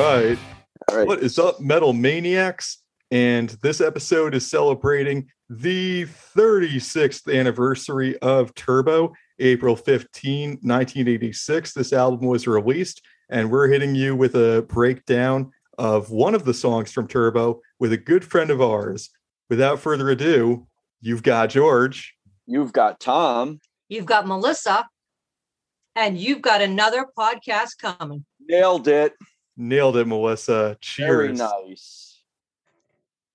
right. All right. What is up, Metal Maniacs? And this episode is celebrating the 36th anniversary of Turbo, April 15, 1986. This album was released, and we're hitting you with a breakdown of one of the songs from Turbo with a good friend of ours. Without further ado, you've got George. You've got Tom. You've got Melissa, and you've got another podcast coming. Nailed it. Nailed it, Melissa. Cheers. Very nice.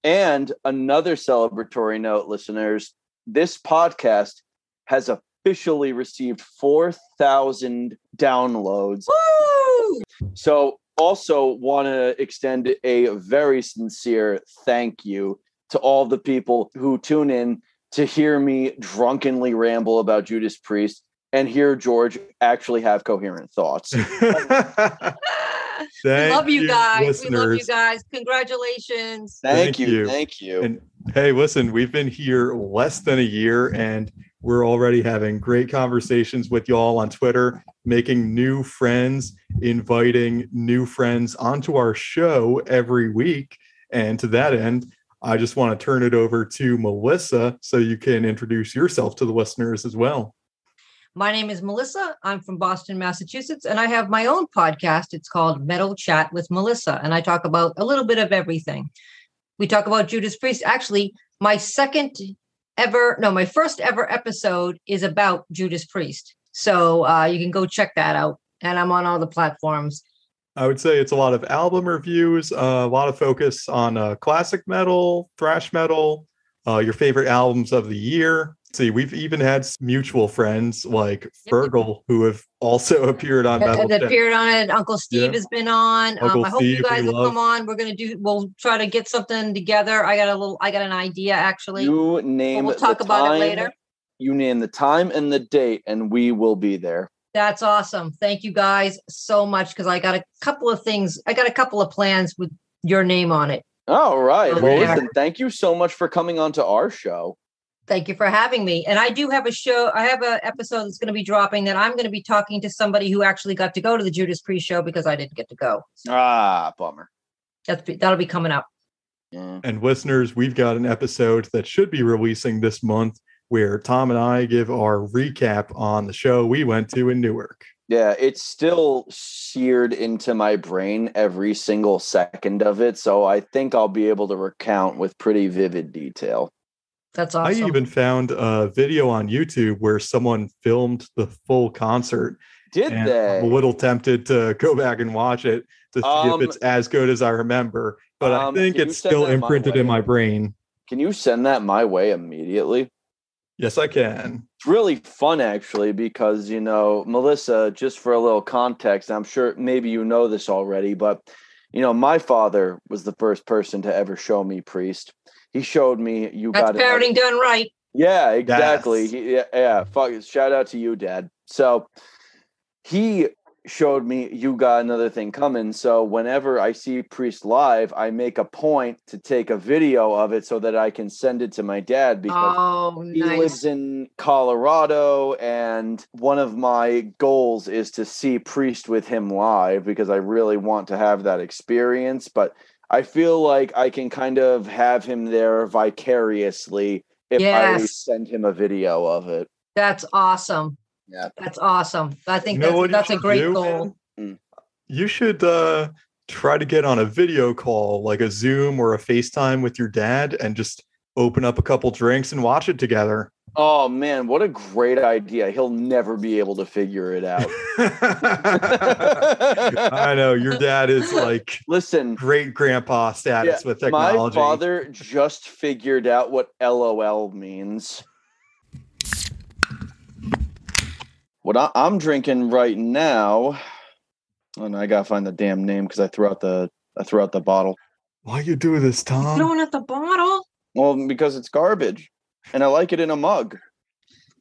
And another celebratory note, listeners this podcast has officially received 4,000 downloads. Woo! So, also want to extend a very sincere thank you to all the people who tune in to hear me drunkenly ramble about Judas Priest and hear George actually have coherent thoughts. we love you, you, guys. We love you guys. Congratulations. Thank, Thank you, you. Thank you. And hey, listen, we've been here less than a year and we're already having great conversations with y'all on Twitter, making new friends, inviting new friends onto our show every week. And to that end, I just want to turn it over to Melissa so you can introduce yourself to the listeners as well. My name is Melissa. I'm from Boston, Massachusetts, and I have my own podcast. It's called Metal Chat with Melissa, and I talk about a little bit of everything. We talk about Judas Priest. Actually, my second ever, no, my first ever episode is about Judas Priest. So uh, you can go check that out. And I'm on all the platforms. I would say it's a lot of album reviews, uh, a lot of focus on uh, classic metal, thrash metal, uh, your favorite albums of the year. See, we've even had mutual friends like Fergal who have also appeared on Metal. that appeared on it. Uncle Steve Yeah. has been on. Um, Uncle I hope Steve, you guys will love. come on. We're gonna do. We'll try to get something together. I got a little. I got an idea actually. You name we'll the talk about it time, later. You name the time and the date, and we will be there. That's awesome. Thank you guys so much because I got a couple of things. I got a couple of plans with your name on it. All right. Well, listen, thank you so much for coming on to our show. Thank you for having me. And I do have a show. I have an episode that's going to be dropping that I'm going to be talking to somebody who actually got to go to the Judas Priest show because I didn't get to go. Ah, bummer. That's that'll be coming up. Yeah. And listeners, we've got an episode that should be releasing this month where Tom and I give our recap on the show we went to in Newark. Yeah, it's still seared into my brain every single second of it. So I think I'll be able to recount with pretty vivid detail. That's awesome. I even found a video on YouTube where someone filmed the full concert. Did and they? I'm a little tempted to go back and watch it to see Um, if it's as good as I remember. But um, I think it's still that my imprinted in my brain. Can you send that my way immediately? Yes, I can. It's really fun actually because you know Melissa. Just for a little context, I'm sure maybe you know this already, but you know my father was the first person to ever show me Priest. He showed me you That's got it. parenting done right. Yeah, exactly. Yes. He, yeah, yeah. Fuck. Shout out to you, Dad. So he showed me you got another thing coming. So whenever I see Priest live, I make a point to take a video of it so that I can send it to my dad because Oh, he nice. lives in Colorado, and one of my goals is to see Priest with him live because I really want to have that experience. But I feel like I can kind of have him there vicariously if I send him a video of it. That's awesome. Yeah. That's awesome. I think You know that's, that's a great do, goal. man? You should uh, try to get on a video call, like a Zoom or a FaceTime with your dad, and just open up a couple drinks and watch it together. Oh man, what a great idea! He'll never be able to figure it out. I know your dad is like Listen, great grandpa status with technology. my father just figured out what LOL means. What I, I'm drinking right now, oh, and I gotta find the damn name because I threw out the I threw out the bottle. Why you do this, Tom? Throwing at the bottle. Well, because it's garbage, and I like it in a mug.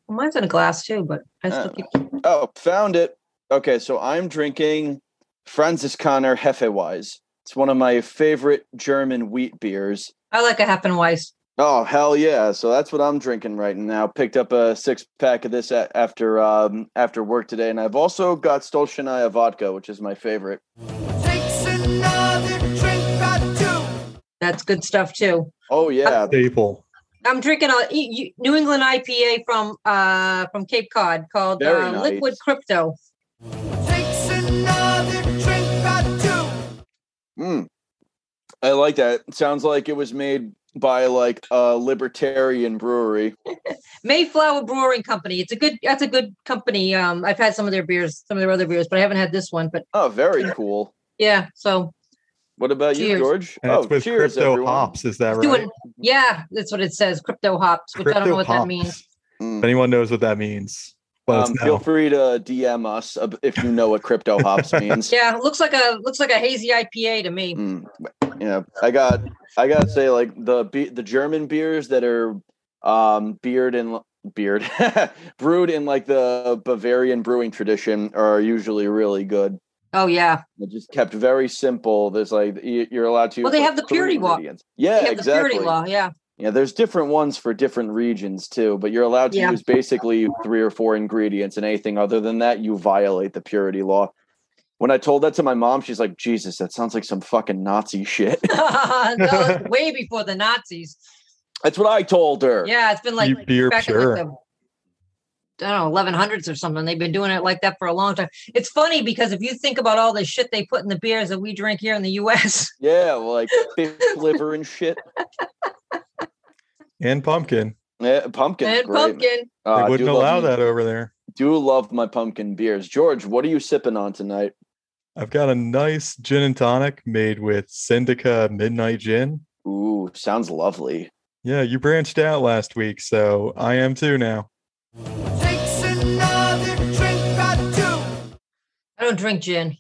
Well, mine's in a glass too, but I still Uh, keep. Oh, found it. Okay, so I'm drinking Franziskaner Hefeweiss. It's one of my favorite German wheat beers. I like a Heffenweiss. Oh hell yeah! So that's what I'm drinking right now. Picked up a six pack of this a- after um, after work today, and I've also got Stolichnaya vodka, which is my favorite. Takes another That's good stuff too. Oh yeah. Staple. I'm drinking a New England IPA from uh from Cape Cod called uh, nice. Liquid Crypto. Takes another drink two. Mm. I like that. It sounds like it was made by like a libertarian brewery. Mayflower Brewing Company. It's a good that's a good company. Um I've had some of their beers, some of their other beers, but I haven't had this one. But Oh, very cool. yeah, so What about you, George? And oh, it's with cheers, crypto everyone. hops. Is that right? doing yeah, that's what it says. Crypto hops, which I don't know what that hops. means. Mm. If anyone knows what that means, let us Um, know. feel free to DM us if you know what crypto hops means. Yeah, it looks like a looks like a hazy IPA to me. Mm, yeah, I got I gotta say like the the German beers that are um beard and beard brewed in like the Bavarian brewing tradition are usually really good. Oh yeah. They're just kept very simple. There's like you're allowed to. Well, they have the purity law. Yeah, They have exactly. the purity law, yeah. Yeah, there's different ones for different regions too, but you're allowed to Yeah. use basically three or four ingredients, and anything other than that, you violate the purity law. When I told that to my mom, she's like, "Jesus, that sounds like some fucking Nazi shit." no, way before the Nazis. That's what I told her. Yeah, it's been like Keep beer pure. in like the I don't know, 1100s or something. They've been doing it like that for a long time. It's funny because if you think about all the shit they put in the beers that we drink here in the US, Yeah, like fish liver and shit. and pumpkin. Yeah, pumpkin's and great. pumpkin. Uh, they I wouldn't allow that over there. Do love my pumpkin beers. George, what are you sipping on tonight? I've got a nice gin and tonic made with Syndica Midnight Gin. Ooh, sounds lovely. Yeah, you branched out last week, so I am too now. I don't drink gin.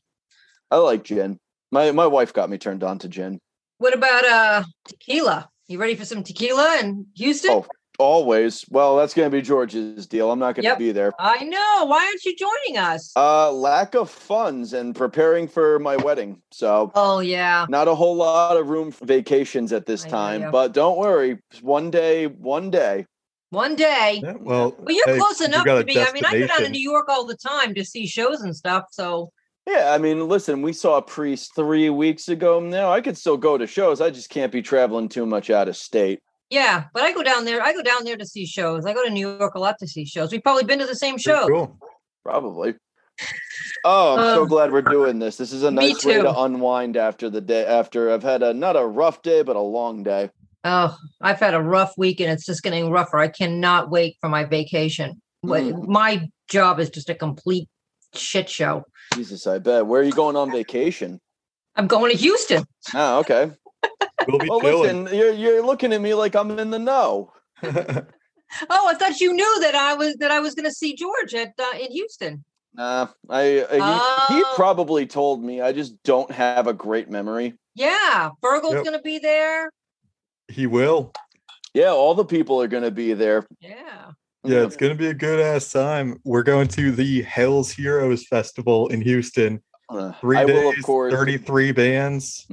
I like gin. My my wife got me turned on to gin. What about uh tequila? You ready for some tequila in Houston? Oh. Always. Well, that's gonna be George's deal. I'm not gonna Yep. be there. I know. Why aren't you joining us? Uh lack of funds and preparing for my wedding. So oh yeah. not a whole lot of room for vacations at this I time. But don't worry. One day, one day. One day. Yeah, well, Well, you're hey, close enough to me. I mean, I go down to. New York all the time to see shows and stuff. So Yeah, I mean, listen, we saw a Priest three weeks ago. Now I could still go to shows. I just can't be traveling too much out of state. yeah, but I go down there. I go down there to see shows. I go to New York a lot to see shows. We've probably been to the same show. Cool. Probably. Oh, I'm so Um, glad we're doing this. This is a nice way to unwind after the day. After I've had a not a rough day, but a long day. Oh, I've had a rough week and it's just getting rougher. I cannot wait for my vacation. But Mm. My job is just a complete shit show. Jesus, I bet. Where are you going on vacation? I'm going to Houston. Oh, okay. We'll be Well, chilling. listen, you're you're looking at me like I'm in the know. Oh, I thought you knew that I was that I was going to see George at uh, in Houston. Nah, I, I he, he Oh. probably told me. I just don't have a great memory. Yeah, Virgil's Yep. going to be there. He will. Yeah, all the people are going to be there. Yeah. Yeah, it's gonna be a good ass time. We're going to the Hell's Heroes Festival in Houston. Uh, Three I days, will, of course. 33 bands.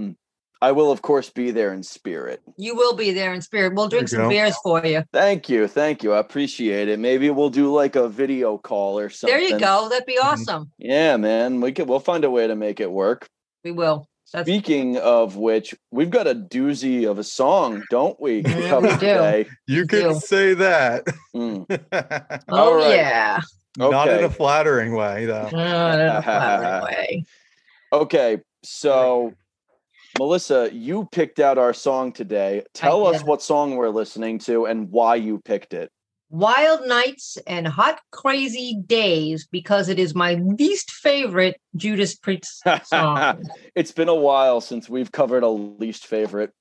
I will, of course, be there in spirit. You will be there in spirit. We'll drink some go. beers for you. Thank you, thank you. I appreciate it. Maybe we'll do like a video call or something. There you go. That'd be Mhm. awesome. Yeah, man. We could. We'll find a way to make it work. We will. That's Speaking of which, we've got a doozy of a song, don't we? Yeah, coming we do. today? You We can do. say that. Mm. oh All right. yeah. Not in a flattering way, though. Oh, in a flattering way. Okay, so Melissa, you picked out our song today. Tell us did. what song we're listening to and why you picked it. Wild Nights and Hot Crazy Days because it is my least favorite Judas Priest song. it's been a while since we've covered a least favorite.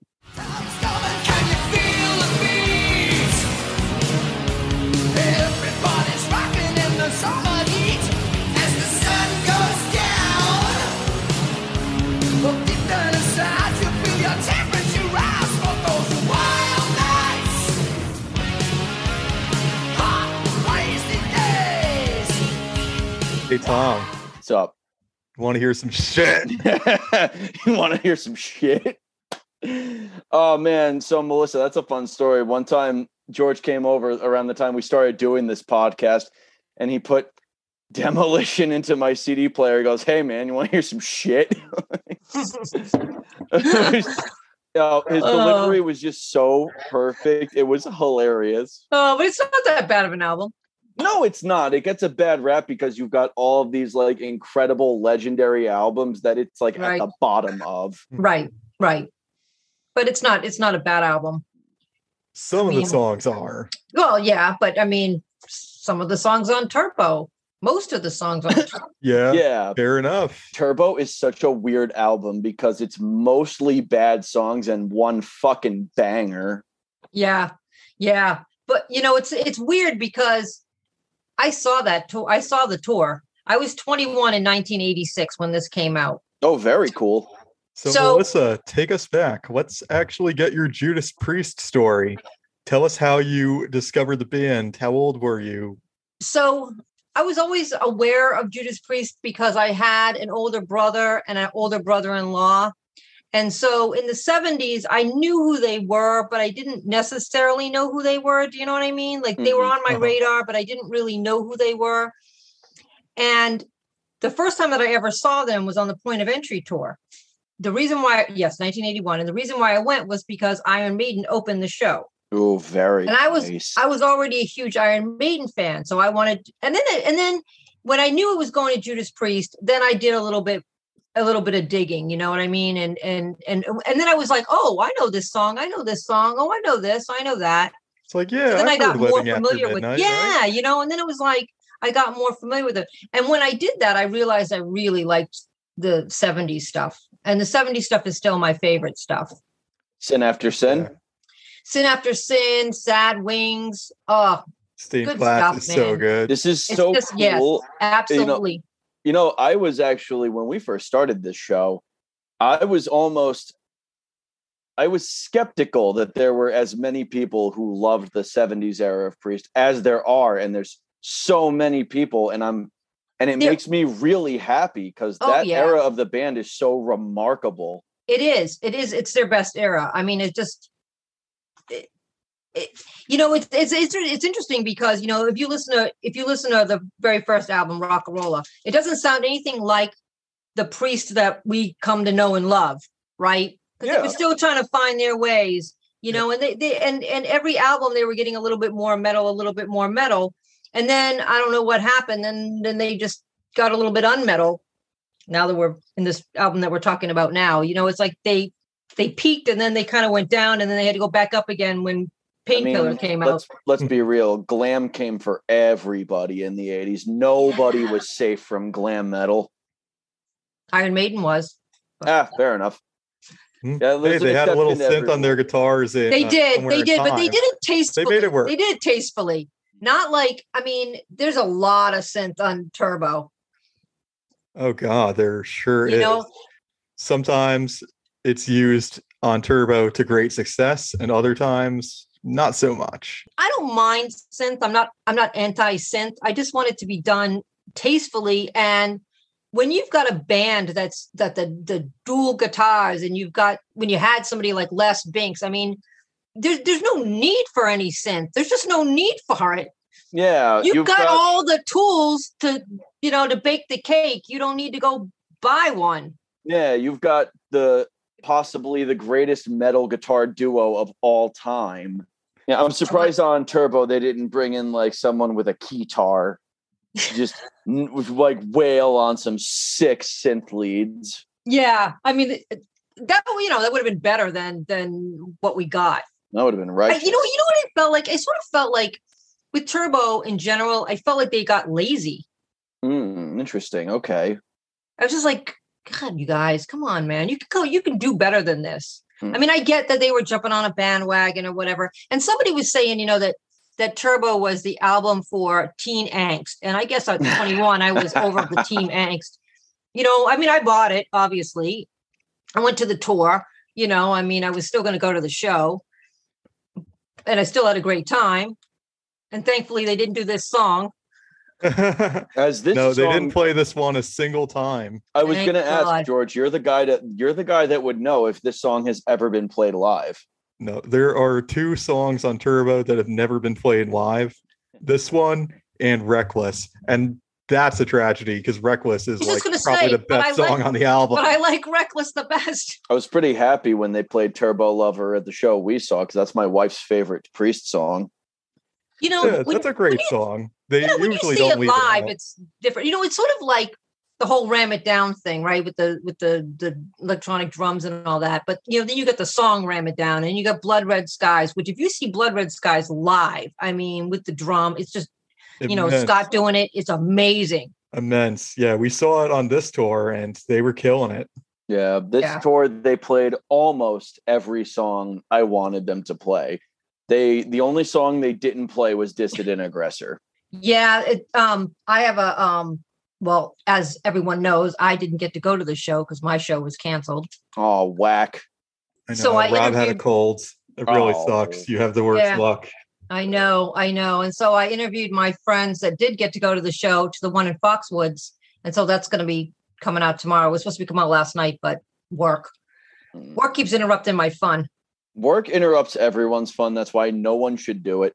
Tom, What's up? You want to hear some shit? you want to hear some shit? Oh man, so Melissa, that's a fun story. One time George came over around the time we started doing this podcast and he put demolition into my CD player. He goes, Hey man, you want to hear some shit? Uh, his Uh. delivery was just so perfect. It was hilarious. Oh, but it's not that bad of an album. No, it's not. It gets a bad rap because you've got all of these like incredible legendary albums that it's like Right. at the bottom of. Hmm. Right, right. But it's not it's not a bad album. Some of mean- the songs are. Well, yeah, but I mean some of the songs on Turbo, most of the songs on Turbo. Yeah, Yeah. fair enough. Turbo is such a weird album because it's mostly bad songs and one fucking banger. Yeah. Yeah. But you know, it's it's weird because I saw that tour. I saw the tour. I was 21 in 1986 when this came out. Oh, very cool. So, So- Melissa, take us back. Let's actually get your Judas Priest story. Tell us how you discovered the band. How old were you? So I was always aware of Judas Priest because I had an older brother and an older brother-in-law. And so in the 70s, I knew who they were, but I didn't necessarily know who they were. Do you know what I mean? Like they were Mhm. on my Uh-huh. radar, but I didn't really know who they were. And the first time that I ever saw them was on the Point of Entry tour. The reason why, yes, 1981. And the reason why I went was because Iron Maiden opened the show. Oh, very And I was- nice. I was already a huge Iron Maiden fan, so I wanted. And then, and then when I knew it was going to Judas Priest, then I did a little bit, a little bit of digging. You know what I mean? And and and and then I was like, oh, I know this song. I know this song. Oh, I know this. I know that. It's like, yeah, So then I I've got more Living After familiar with, yeah, right? you know. And then it was like I got more familiar with it. And when I did that, I realized I really liked the '70s stuff, and the '70s stuff is still my favorite stuff. Sin after sin. Yeah. Sin After Sin, Sad Wings. Oh, Stained Good Glass stuff, is so good. This is It's so just- yes. cool. absolutely. You know, I was actually when we first started this show, I was almost I was skeptical that there were as many people who loved the 70s era of Priest as there are and there's so many people and I'm and it There- makes me really happy because Oh, that yeah. era of the band is so remarkable. It is. It is. It's their best era. I mean, it just. It, you know, it's, it's it's it's interesting because you know if you listen to if you listen to the very first album, Rocka Rolla, it doesn't sound anything like the priest that we come to know and love, right? Because they Yeah. were still trying to find their ways, you know, and they, they and and every album they were getting a little bit more metal, a little bit more metal, and then I don't know what happened, and then they just got a little bit unmetal. Now that we're in this album that we're talking about now, you know, it's like they they peaked and then they kind of went down and then they had to go back up again when I mean, Painkiller came out. let's let's be real. Glam came for everybody in the 80s. Nobody was safe from glam metal. Iron Maiden was. Ah, fair enough. Hmm. Yeah, Hey, they had a little exception to synth on their guitars. In, They uh, did, Somewhere they did, but they did it tastefully. They made it work. They did it tastefully. Not like, I mean, there's a lot of synth on Turbo. Oh God, there sure You is. know, Sometimes it's used on turbo to great success, and other times not so much. I don't mind synth. I'm not I'm not anti-synth. I just want it to be done tastefully. And when you've got a band that's that the the dual guitars and you've got when you had somebody like Les Binks, I mean, there's there's no need for any synth. There's just no need for it. Yeah, You've, got, all the tools to, you know, to bake the cake. You don't need to go buy one. yeah, you've got the possibly the greatest metal guitar duo of all time. Yeah, I'm surprised on Turbo they didn't bring in like someone with a keytar, just like wail on some sick synth leads. Yeah, I mean that you know that would have been better than than what we got. That would have been right. you know, you know what it felt like. I sort of felt like with Turbo in general, I felt like they got lazy. Hmm, interesting. Okay. I was just like, God, you guys, come on, man, you can go, you can do better than this. Hmm. I mean, I get that they were jumping on a bandwagon or whatever, and somebody was saying, you know, that that Turbo was the album for teen angst, and I guess at 21, I was over the teen angst. You know, I mean, I bought it, obviously. I went to the tour. You know, I mean, I was still going to go to the show, and I still had a great time. And thankfully, they didn't do this song. No, As this no, they didn't play this one a single time. I was Thank gonna ask George. You're the guy that you're the guy that would know if this song has ever been played live. No, there are two songs on Turbo that have never been played live. This one and Reckless. And that's a tragedy because Reckless is I was just like probably say, the but I best song on the album. But I like Reckless the best. I was pretty happy when they played Turbo Lover at the show we saw because that's my wife's favorite Priest song. You know, Yeah, when, that's a great you- song. They you know, when you usually see don't it live, it it's different. You know, it's sort of like the whole ram it down thing, right? With the with the the electronic drums and all that. But you know, then you got the song ram it down, and you got Blood Red Skies. Which, if you see Blood Red Skies live, I mean, with the drum, it's just you know Immense. Scott doing it. It's amazing. immense. Yeah, we saw it on this tour and they were killing it. Yeah, this Yeah. tour they played almost every song I wanted them to play. They the only song they didn't play was Dissident Aggressor. Yeah, it, um, I have a um. Well, as everyone knows, I didn't get to go to the show because my show was canceled. Oh, whack. I know So I Rob had a cold. It really Oh. sucks. You have the worst Yeah. luck. I know, I know. And so I interviewed my friends that did get to go to the show to the one in Foxwoods. And so that's going to be coming out tomorrow. It was supposed to be coming out last night, but work. Mm. Work keeps interrupting my fun. Work interrupts everyone's fun. That's why no one should do it.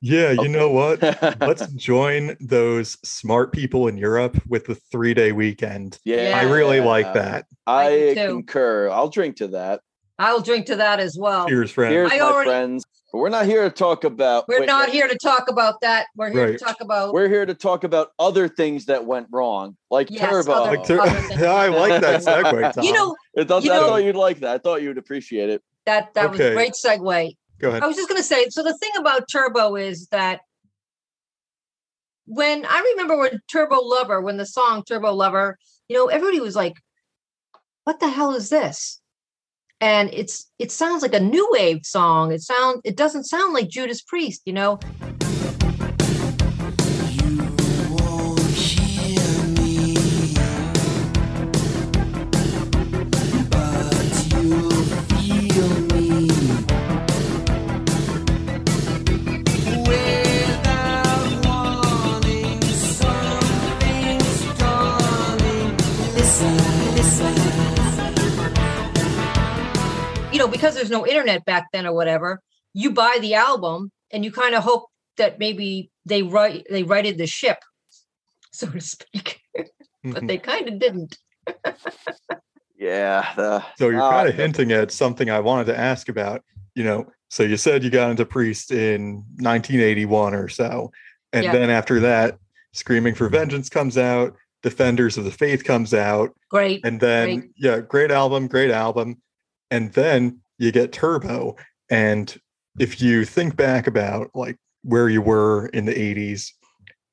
Yeah, you Okay. know what? Let's join those smart people in Europe with the three day weekend. yeah, I really like that. I I concur. I'll drink to that. I'll drink to that as well. Cheers, friend. Here's I my already- friends. But we're not here to talk about. We're wait, not wait. here to talk about that. We're here Right. to talk about We're here to talk about other things that went wrong, like Yes, Turbo. other- Like tur- I like that segue. Tom. you know I thought, You I know- thought you'd like that. I thought you'd appreciate it. That that was Okay. a great segue. go ahead. I was just going to say so the thing about Turbo is that when I remember when Turbo Lover, when the song Turbo Lover, you know, everybody was like, what the hell is this? And it's it sounds like a new wave song. It sound it doesn't sound like Judas Priest, you know. Know, because there's no internet back then or whatever, you buy the album and you kind of hope that maybe they write they righted the ship, so to speak. but Mhm. they kind of didn't. Yeah. The, So you're uh, kind of hinting at something I wanted to ask about. You know, so you said you got into Priest in 1981 or so, and Yeah. then after that, Screaming for Vengeance comes out, Defenders of the Faith comes out, Great. and then Great. yeah, great album, great album, and then you get Turbo. And if you think back about like where you were in the 80s,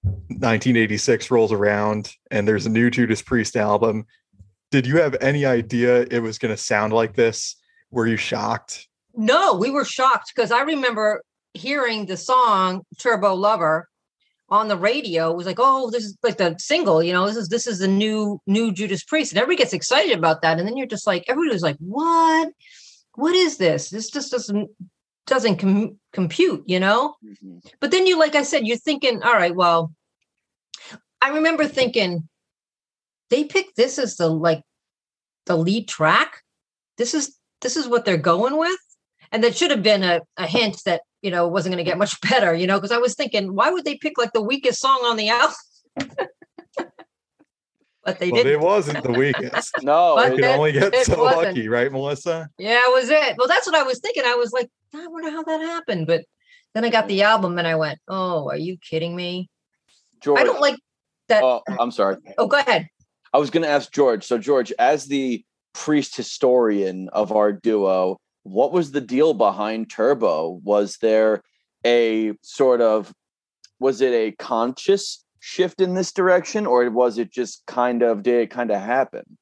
1986 rolls around, and there's a new Judas Priest album. Did you have any idea it was going to sound like this? Were you shocked? No, we were shocked because I remember hearing the song Turbo Lover on the radio. Was like, oh, this is like the single, you know, this is this is the new new Judas Priest. And everybody gets excited about that. And then you're just like, everybody was like, what? What is this? This just doesn't doesn't com- compute, you know? Mhm. But then you, like I said, you're thinking, all right, well, I remember thinking they picked this as the like the lead track. This is this is what they're going with. And that should have been a, a hint that, you know, it wasn't going to get much better, you know, because I was thinking, why would they pick like the weakest song on the album? but they Well, didn't. it wasn't the weakest. No, But You it- can only get so wasn't. lucky, right, Melissa? Yeah, it was it. Well, that's what I was thinking. I was like, I wonder how that happened. But then I got the album and I went, oh, are you kidding me? George. I don't like that. Oh, I'm sorry. oh, go ahead. I was going to ask George. So, George, as the priest historian of our duo, what was the deal behind Turbo? Was there a sort of, was it a conscious shift in this direction, or was it just kind of, did it kind of happen?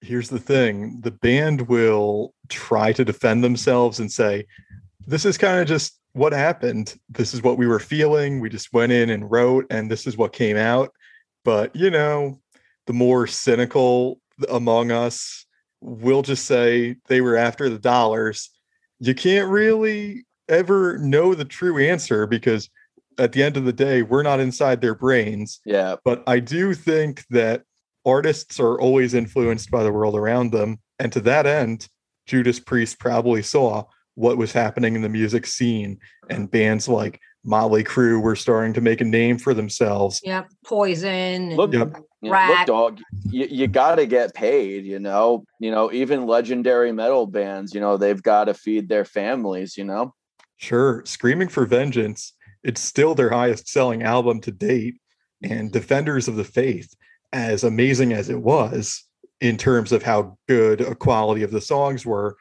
here's the thing the band will try to defend themselves and say this is kind of just what happened this is what we were feeling we just went in and wrote and this is what came out but you know the more cynical among us will just say they were after the dollars you can't really ever know the true answer because at the end of the day we're not inside their brains Yeah. but I do think that artists are always influenced by the world around them. And to that end, Judas Priest probably saw what was happening in the music scene and bands like Motley Crue were starting to make a name for themselves. Yep. Poison. Look, Yep. You know, Ratt. look, dog, you, you got to get paid. You know, you know, even legendary metal bands, you know, they've got to feed their families. You know, Sure, Screaming for Vengeance, it's still their highest selling album to date. And Defenders of the Faith, as amazing as it was in terms of how good a quality of the songs were,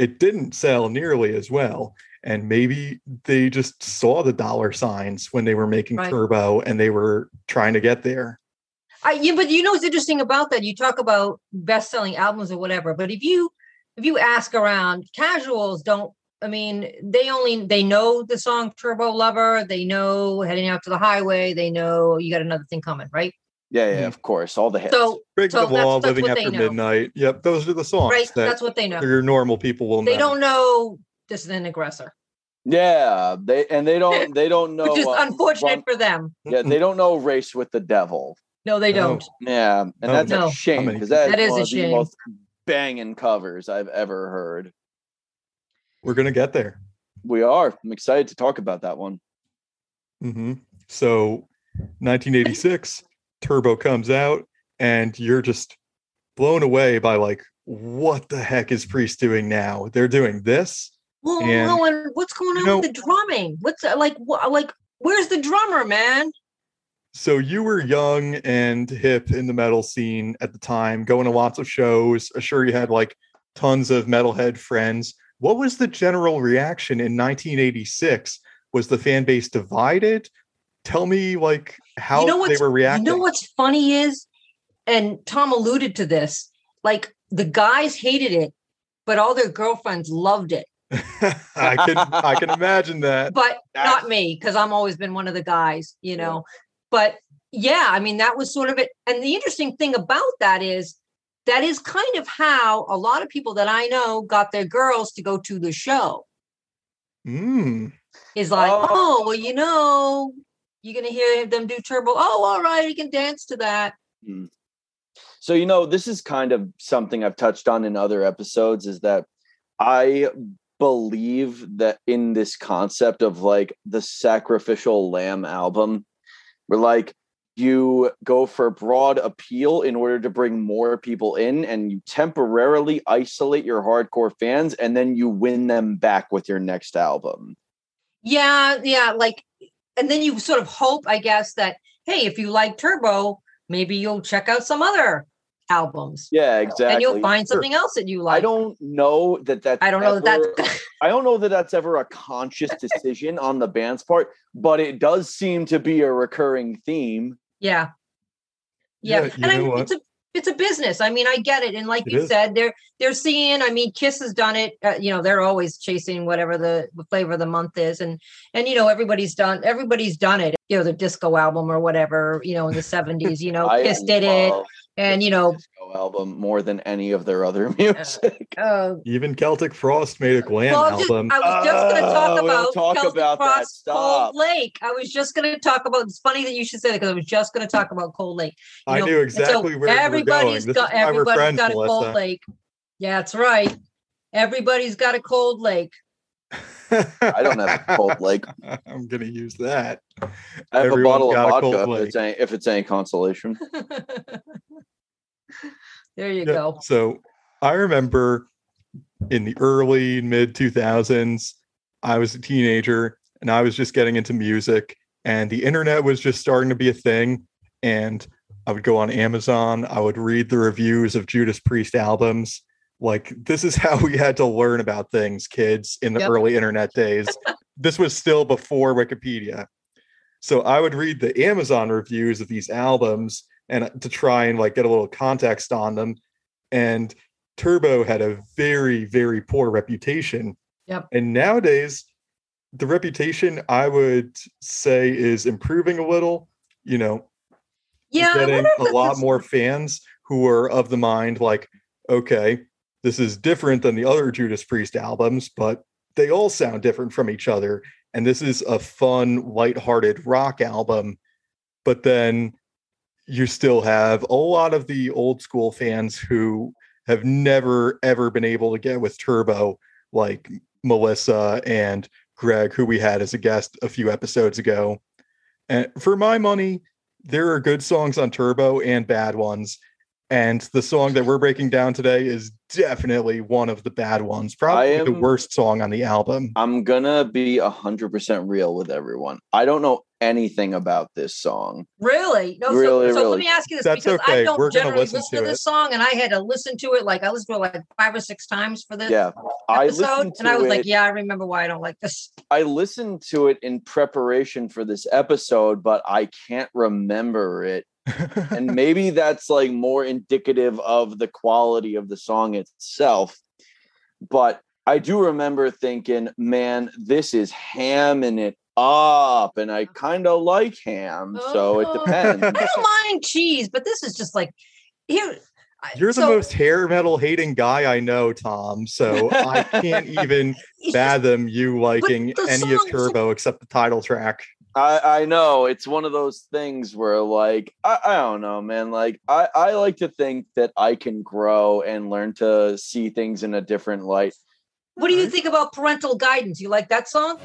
it didn't sell nearly as well. And maybe they just saw the dollar signs when they were making Right. Turbo and they were trying to get there. I, yeah, but you know what's interesting about that? You talk about best-selling albums or whatever, but if you if you ask around, casuals don't. I mean, they only they know the song "Turbo Lover." They know "Heading Out to the Highway." They know you got another thing coming, right? yeah, yeah, Mhm. of course, all the hits. So, Break So the Wall, that's- that's Living After. Midnight. Yep, those are the songs right, that that's what they know. your normal people will They know. don't know Dissident Aggressor, yeah, they and they don't they don't know. which is uh, unfortunate Run- for them. yeah, they don't know race with the devil. No, they don't. Yeah, and No. that's No. a shame because that, That is is one a of the shame. most banging covers I've ever heard. We're gonna get there. We are. I'm excited to talk about that one. hmm So, 1986, Turbo comes out, and you're just blown away by like, what the heck is Priest doing now? They're doing this. Well, And, no, and what's going you on know- with the drumming? What's like? What, like, where's the drummer, man? So you were young and hip in the metal scene at the time, going to lots of shows. I'm sure you had like tons of metalhead friends. What was the general reaction in 1986? Was the fan base divided? Tell me like how you know they were reacting. You know what's funny is, and Tom alluded to this, like the guys hated it, but all their girlfriends loved it. I can I can imagine that. But not me, because I'm always been one of the guys, you know. But yeah, I mean, that was sort of it. And the interesting thing about that is that is kind of how a lot of people that I know got their girls to go to the show. Mm. Is like, Oh. oh, well, you know, you're gonna hear them do turbo. Oh, all right, you can dance to that. So you know, this is kind of something I've touched on in other episodes is that I believe that in this concept of like the sacrificial lamb album where like you go for broad appeal in order to bring more people in and you temporarily isolate your hardcore fans and then you win them back with your next album. Yeah, yeah, like, and then you sort of hope, I guess, that hey, if you like Turbo, maybe you'll check out some other albums, Yeah, exactly. and you'll find Sure. something else that you like. I don't know that that's I don't know that ever- that's I don't know that that's ever a conscious decision on the band's part, but it does seem to be a recurring theme. yeah, yeah, Yeah, and I know mean, what? it's a it's a business. I mean, I get it, and like It you is. said, they're they're seeing. I mean, Kiss has done it. Uh, you know, they're always chasing whatever the, the flavor of the month is, and and you know, everybody's done everybody's done it. You know, the disco album or whatever. You know, in the seventies, you know, Kiss did it, and you know, disco album more than any of their other music. uh, Even Celtic Frost made a glam Well, just- album. I was just going to Oh, talk we don't about talk Celtic about that. Frost, Stop. Cold Lake. I was just going to talk about. It's funny that you should say that because I was just going to talk about Cold Lake. you I know, knew and so exactly where you were going. everybody's This got is why we're everybody's friends, got a Melissa. Cold Lake. Yeah, that's right. Everybody's got a Cold Lake. I don't have a cold lake. I'm gonna use that. I have Everyone's a bottle of got vodka if it's, any, if it's any consolation. There you Yeah, go. So I remember in the early mid 2000s, I was a teenager and I was just getting into music, and the internet was just starting to be a thing. And I would go on Amazon, I would read the reviews of Judas Priest albums. Like, this is how we had to learn about things, kids, in the Yep. early internet days. this was still before Wikipedia. So I would read the Amazon reviews of these albums and to try and like get a little context on them. And Turbo had a very, very poor reputation. Yep. And nowadays, the reputation I would say is improving a little. You know, Yeah, getting a lot more fans who are of the mind like, okay, this is different than the other Judas Priest albums, but they all sound different from each other. And this is a fun, lighthearted rock album. But then you still have a lot of the old school fans who have never ever been able to get with Turbo, like Melissa and Greg, who we had as a guest a few episodes ago. And for my money, there are good songs on Turbo and bad ones. And the song that we're breaking down today is definitely one of the bad ones, probably the worst song on the album. I'm gonna be a hundred percent real with everyone. I don't know anything about this song. Really? No. Really, so, so really. let me ask you this That's because okay. I don't We're generally listen listen, to to, this song, and I had to listen to it like I listened to it like five or six times for this Yeah, I episode, listened to and I was it. like, "Yeah, I remember why I don't like this." I listened to it in preparation for this episode, but I can't remember it. and maybe that's like more indicative of the quality of the song itself. But I do remember thinking, man, this is hamming it up, and I kind of like ham, so it Oh. depends. I don't mind cheese, but this is just like here. You're the so most hair metal hating guy I know, Tom. So I can't even fathom you liking any of song is- Turbo except the title track. I, I know it's one of those things where like I, I don't know man like I, I like to think that I can grow and learn to see things in a different light What do you think about parental guidance? You like that song?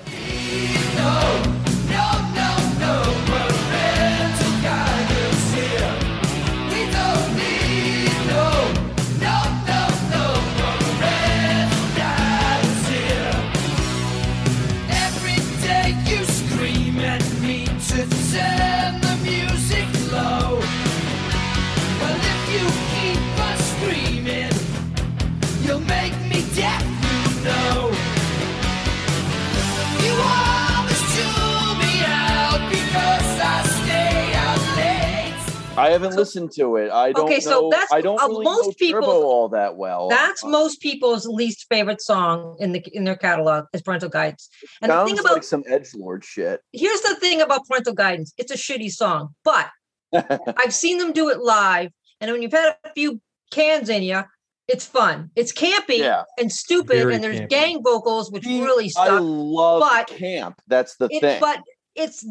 So- listened to it I don't Okay, so that's- I don't uh, really most know people's- Turbo all that well That's Uh, most people's least favorite song in the in their catalog is parental guidance. And the thing about like some edge lord shit here's the thing about parental guidance: it's a shitty song, but I've seen them do it live, and when you've had a few cans in you, it's fun. It's campy yeah and stupid, Very and there's campy. gang vocals which See, really I suck. love but camp that's the It, thing but it's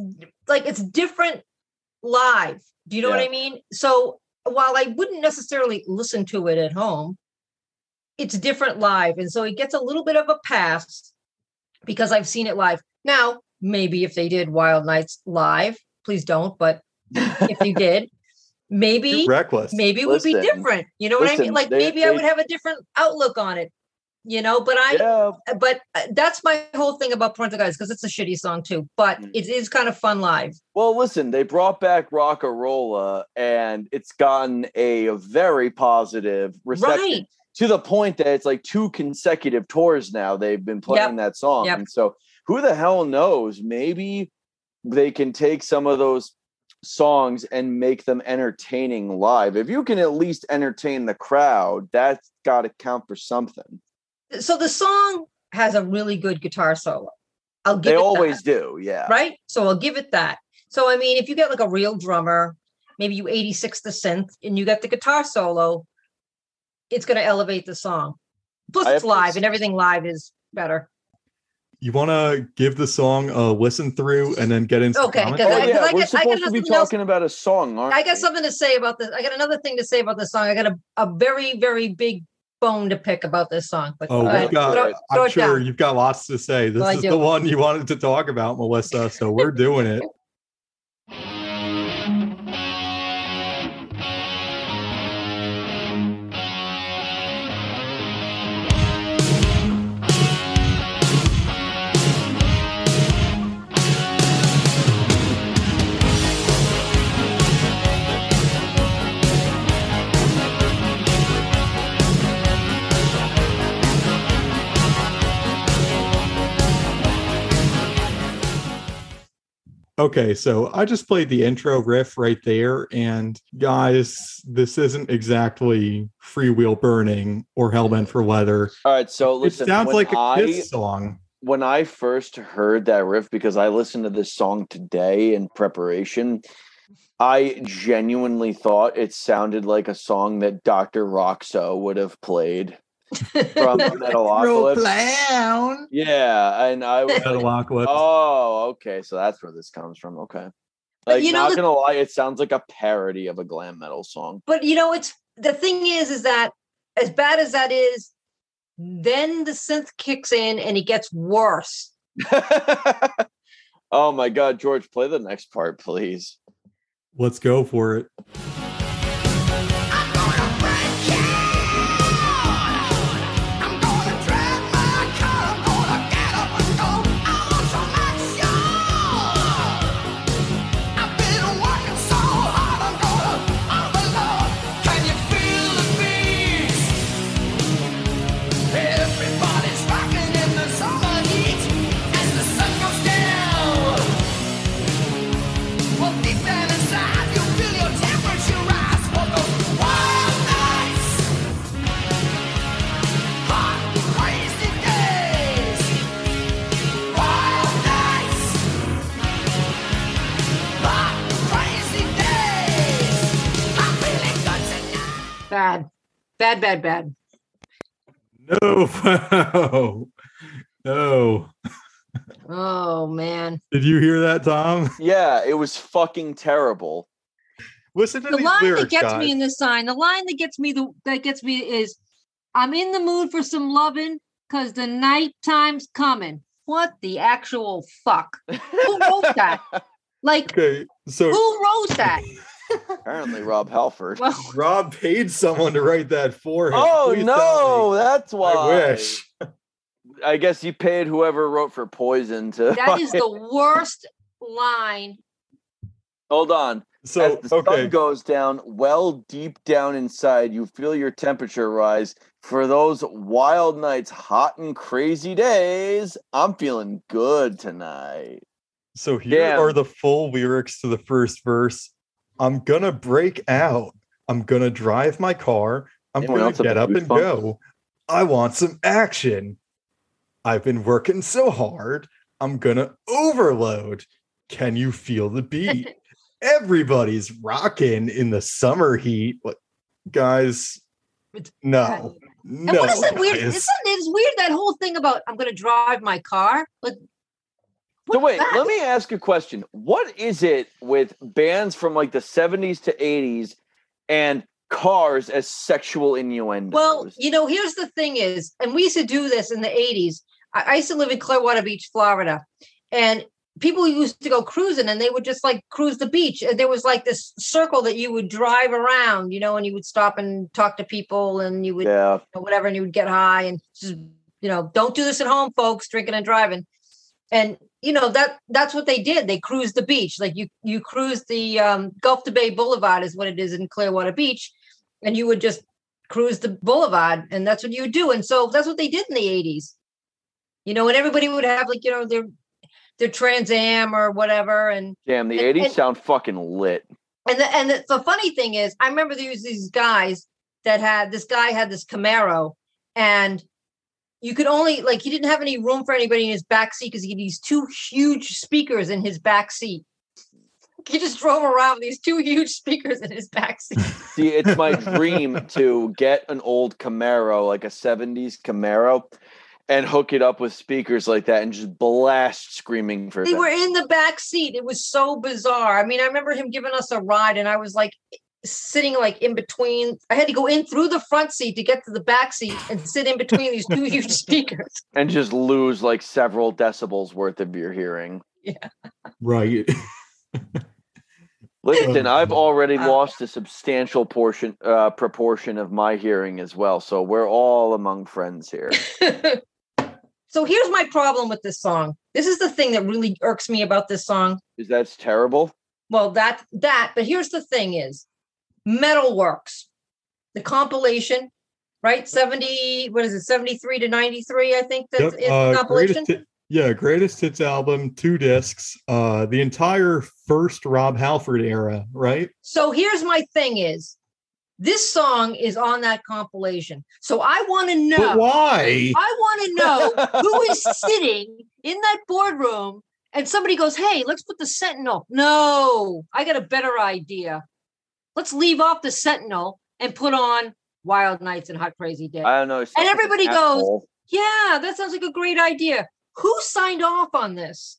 like it's different live. Do you know what I mean? So while I wouldn't necessarily listen to it at home, it's different live. And so it gets a little bit of a pass because I've seen it live. Now, maybe if they did Wild Nights live, please don't, but if you did, maybe You're reckless. maybe it would be different. You know what I mean? Like they- maybe I would have a different outlook on it. You know, but I yeah but uh, that's my whole thing about "Point parental guys because it's a shitty song too but Mm. it is kind of fun live Well, listen, they brought back Rocka Rolla and it's gotten a very positive reception right to the point that it's like two consecutive tours now they've been playing that song. Yep. And so who the hell knows? Maybe they can take some of those songs and make them entertaining live. If you can at least entertain the crowd, that's got to count for something. So the song has a really good guitar solo i'll give it. They it always that, do, yeah. right so i'll give it that so i mean if you get like a real drummer maybe you 86 the synth and you get the guitar solo it's going to elevate the song plus I it's have to live and everything live is better You want to give the song a listen through and then get into the Okay, comments? Oh I- 'cause yeah, I we're I got supposed to be nothing else- talking about a song, aren't i got we? something to say about this i got another thing to say about this song i got a, a very very big bone to pick about this song but Oh, go got, Throw- throw I'm sure down. you've got lots to say. This Well, is the one you wanted to talk about, Melissa. So we're doing it. Okay, so I just played the intro riff right there. And guys, this isn't exactly Freewheel Burning or Hellbent for Leather. All right, so listen, it sounds like a I, Kiss song. when I first heard that riff, because I listened to this song today in preparation, I genuinely thought it sounded like a song that Dr. Rockso would have played from Metalocalypse. Clown. Yeah, and I was like, oh, okay, so that's where this comes from. Okay. But Like, you know not the- gonna lie, it sounds like a parody of a glam metal song. but you know it's the thing is is that as bad as that is then the synth kicks in and it gets worse oh my god, George, play the next part, please. Let's go for it. Bad, bad, bad, bad. No, no. Oh man. Did you hear that, Tom? Yeah, it was fucking terrible. Listen to The these line lyrics, that gets guys. me in this sign, the line that gets me the that gets me is I'm in the mood for some loving because the night time's coming. What the actual fuck? Who wrote that? Like okay, so who wrote that? Apparently, Rob Halford. Well, Rob paid someone to write that for him. Oh Please no, that's why. I wish. I guess you paid whoever wrote for Poison to. that is the worst line. Hold on. So As the okay, sun goes down, well deep down inside, you feel your temperature rise. For those wild nights, hot and crazy days, I'm feeling good tonight. so here Damn. are the full lyrics to the first verse. I'm gonna break out. I'm gonna drive my car. I'm Anyone gonna get up and goosebump? go. I want some action. I've been working so hard. I'm gonna overload. Can you feel the beat? Everybody's rocking in the summer heat. What guys? It's No. And No. what is it weird? guys. Isn't it's weird that whole thing about I'm gonna drive my car? Like So wait, that? let me ask a question. What is it with bands from like the 70s to 80s and cars as sexual innuendos? Well, you know, here's the thing is, and we used to do this in the 80s. I, I used to live in Clearwater Beach, Florida, and people used to go cruising and they would just like cruise the beach. And there was like this circle that you would drive around, you know, and you would stop and talk to people and you would yeah. or whatever, and you would get high and just, you know, don't do this at home, folks, drinking and driving. And you know that that's what they did. They cruised the beach, like you you cruise the um, Gulf to Bay Boulevard is what it is in Clearwater Beach, and you would just cruise the boulevard, and that's what you would do. And so that's what they did in the eighties. You know, and everybody would have like you know their their Trans Am or whatever, and Damn, the And- 80s and- sound fucking lit. and the, and the, the funny thing is, I remember there was these guys that had this guy had this Camaro, and you could only like he didn't have any room for anybody in his back seat because he had these two huge speakers in his back seat. He just drove around with these two huge speakers in his back seat. See, it's my dream to get an old Camaro, like a 70s Camaro, and hook it up with speakers like that and just blast screaming for They them. were in the back seat. It was so bizarre. I mean, I remember him giving us a ride, and I was like sitting like in between. I had to go in through the front seat to get to the back seat and sit in between these two huge speakers. and just lose like several decibels worth of your hearing. Yeah. Right. Listen, I've already Uh, lost a substantial portion uh, proportion of my hearing as well, so we're all among friends here. so here's my problem with this song. This is the thing that really irks me about this song. Is that's terrible? Well, that that, but here's the thing is Metalworks, the compilation, right? 70, what is it, 73 to 93, I think that's Yep, uh, compilation. greatest yeah, greatest hits album, two discs, uh, the entire first Rob Halford era, right? So here's my thing is this song is on that compilation. So I want to But know why? I want to know who is sitting in that boardroom and somebody goes, Hey, let's put the Sentinel. No, I got a better idea. Let's leave off the Sentinel and put on Wild Nights and Hot Crazy Day. I don't know. And everybody goes, asshole. yeah, that sounds like a great idea. Who signed off on this?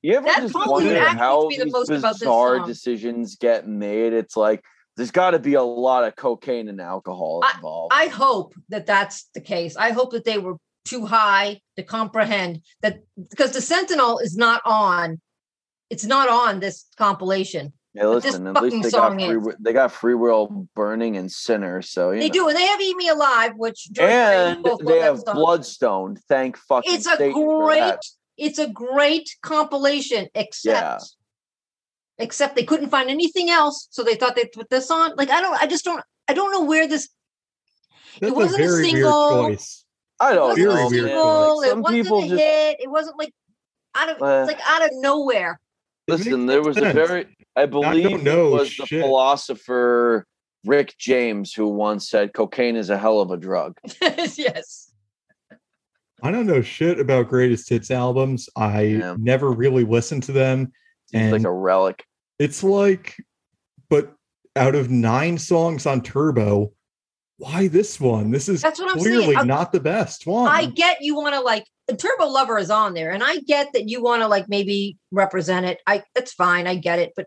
You ever That just probably wonder how the these most about this bizarre decisions get made? It's like there's got to be a lot of cocaine and alcohol involved. I hope that that's the case. I hope that they were too high to comprehend that because the Sentinel is not on. It's not on this compilation. Hey, this listen, at least they got free, is. They got Freewheel Burning and sinner. So you They know. do, and they have Eat Me Alive, which and I and both they have. Bloodstone. Thank fucking. It's a Satan great, it's a great compilation, except Yeah. except they couldn't find anything else, so they thought they'd put this on. Like I don't, I just don't, I don't know where this. That's wasn't a a single. weird choice. I It don't wasn't Very a know. weird single. It wasn't a just hit. It wasn't like out of Uh, it's like out of nowhere. Listen. There no was a very, I believe, know it was the philosopher Rick James who once said, "Cocaine is a hell of a drug." yes. I don't know shit about greatest hits albums. I Yeah. never really listened to them. Seems like a relic. It's like, but out of nine songs on Turbo, why this one? This is That's what I'm clearly saying. I- not the best one. I get you want to like Turbo Lover is on there, and I get that you want to like maybe represent it. I that's fine. I get it, but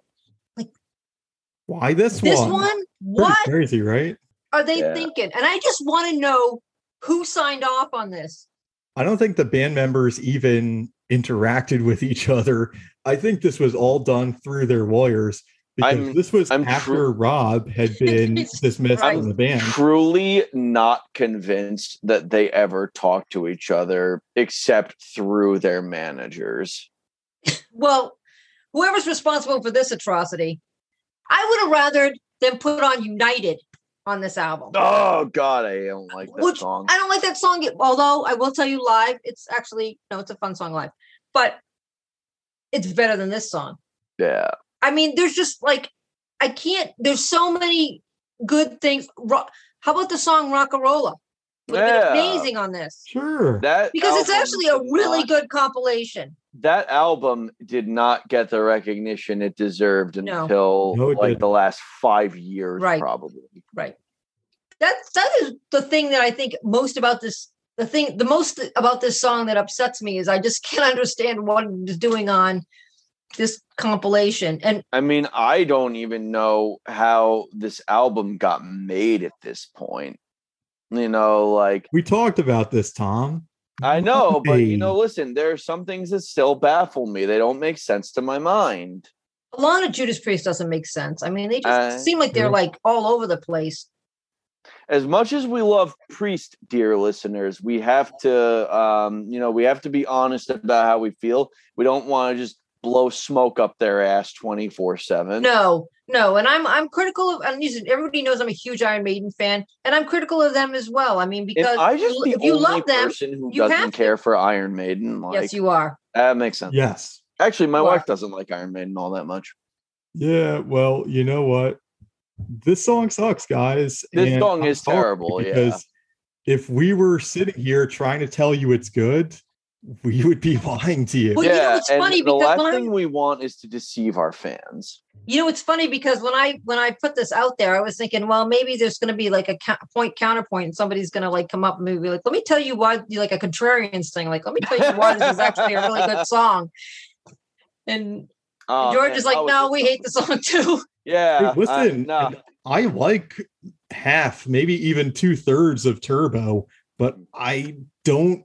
why this, this one? This one, Pretty what crazy, right? are they Yeah. thinking? And I just want to know who signed off on this. I don't think the band members even interacted with each other. I think this was all done through their lawyers because I'm- this was I'm after tru- Rob had been Jesus dismissed Christ. from the band. Truly not convinced that they ever talked to each other except through their managers. Well, whoever's responsible for this atrocity, I would have rather than put on United on this album. Oh God, I don't like that Which song. I don't like that song, although I will tell you live, it's actually no, it's a fun song live, but it's better than this song. Yeah. I mean, there's just like I can't. There's so many good things. Ro- How about the song Rocka Rolla? Would have Yeah. been amazing on this Sure. That because it's actually a really not- good compilation. That album did not get the recognition it deserved No. until No, it like didn't. the last five years, Right. probably. Right. That's that is the thing that I think most about this. The thing, the most about this song that upsets me is I just can't understand what it's doing on this compilation. And I mean, I don't even know how this album got made at this point. You know, like We talked about this, Tom. I know, but you know, listen, there are some things that still baffle me. They don't make sense to my mind. a lot of Judas Priest doesn't make sense. I mean, they just Uh, seem like they're yeah. like all over the place. As much as we love Priest, dear listeners, we have to, um, you know, we have to be honest about how we feel. We don't want to just blow smoke up their ass twenty four seven. No, no, and I'm I'm critical of. And everybody knows I'm a huge Iron Maiden fan, and I'm critical of them as well. I mean, because Am I just you- the if you only love them, person who you have doesn't to. care for Iron Maiden? Like, yes, you are. that makes sense. Yes. Actually, my You wife are. doesn't like Iron Maiden all that much. Yeah. Well, you know what? This song sucks, guys. This and song I'm is sorry terrible, yeah. Because if we were sitting here trying to tell you it's good, we would be lying to you. Well, you know, yeah, it's and funny the last when thing I'm- we want is to deceive our fans. You know, it's funny because when I when I put this out there, I was thinking, well, maybe there's going to be like a ca- point counterpoint, and somebody's going to like come up and maybe like, let me tell you why, you like a contrarian thing, like, let me tell you why this is actually a really good song. And Oh, George man, is like, no, we hate the song too. Yeah, Hey, listen, I, no, I like half, maybe even two thirds of Turbo, but I don't,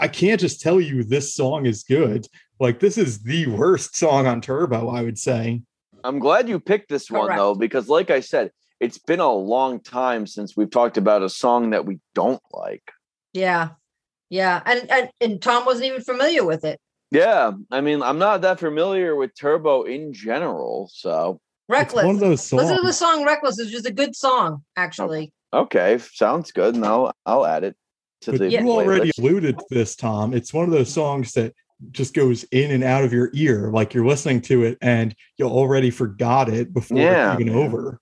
I can't just tell you this song is good. Like, this is the worst song on Turbo, I would say. I'm glad you picked this one Correct. though, because like I said, it's been a long time since we've talked about a song that we don't like. Yeah, yeah, and and and Tom wasn't even familiar with it. Yeah, I mean, I'm not that familiar with Turbo in general, so It's Reckless. one of those songs. Listen to the song "Reckless." It's just a good song, actually. okay, sounds good. And I'll I'll add it to But the. you already alluded to this, Tom. It's one of those songs that just goes in and out of your ear. Like you're listening to it and you already forgot it before Yeah, it's even man. over.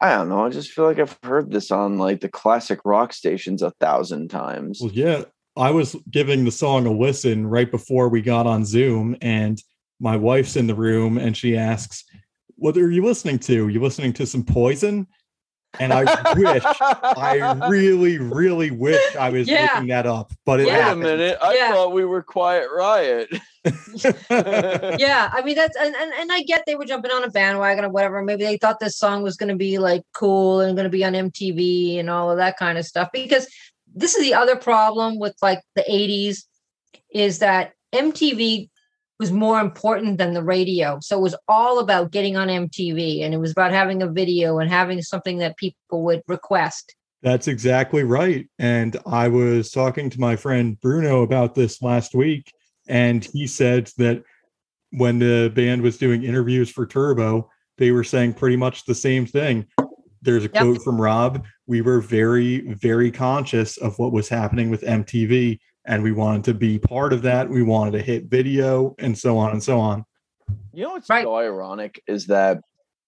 I don't know. I just feel like I've heard this on like the classic rock stations a thousand times. Well, yeah, I was giving the song a listen right before we got on Zoom, and my wife's in the room and she asks, What are you listening to? You listening to some poison? And I wish, I really, really wish I was Yeah. making that up, but it Yeah. Wait a minute. I Yeah. thought we were Quiet Riot. yeah i mean that's and, and and i get they were jumping on a bandwagon or whatever maybe they thought this song was going to be like cool and going to be on mtv and all of that kind of stuff because this is the other problem with like the 80s is that MTV was more important than the radio. So it was all about getting on MTV and it was about having a video and having something that people would request. That's exactly right. And I was talking to my friend Bruno about this last week, and he said that when the band was doing interviews for Turbo, they were saying pretty much the same thing. There's a Yep. quote from Rob. We were very, very conscious of what was happening with MTV, and we wanted to be part of that. We wanted to hit video, and so on and so on. You know what's Right. so ironic is that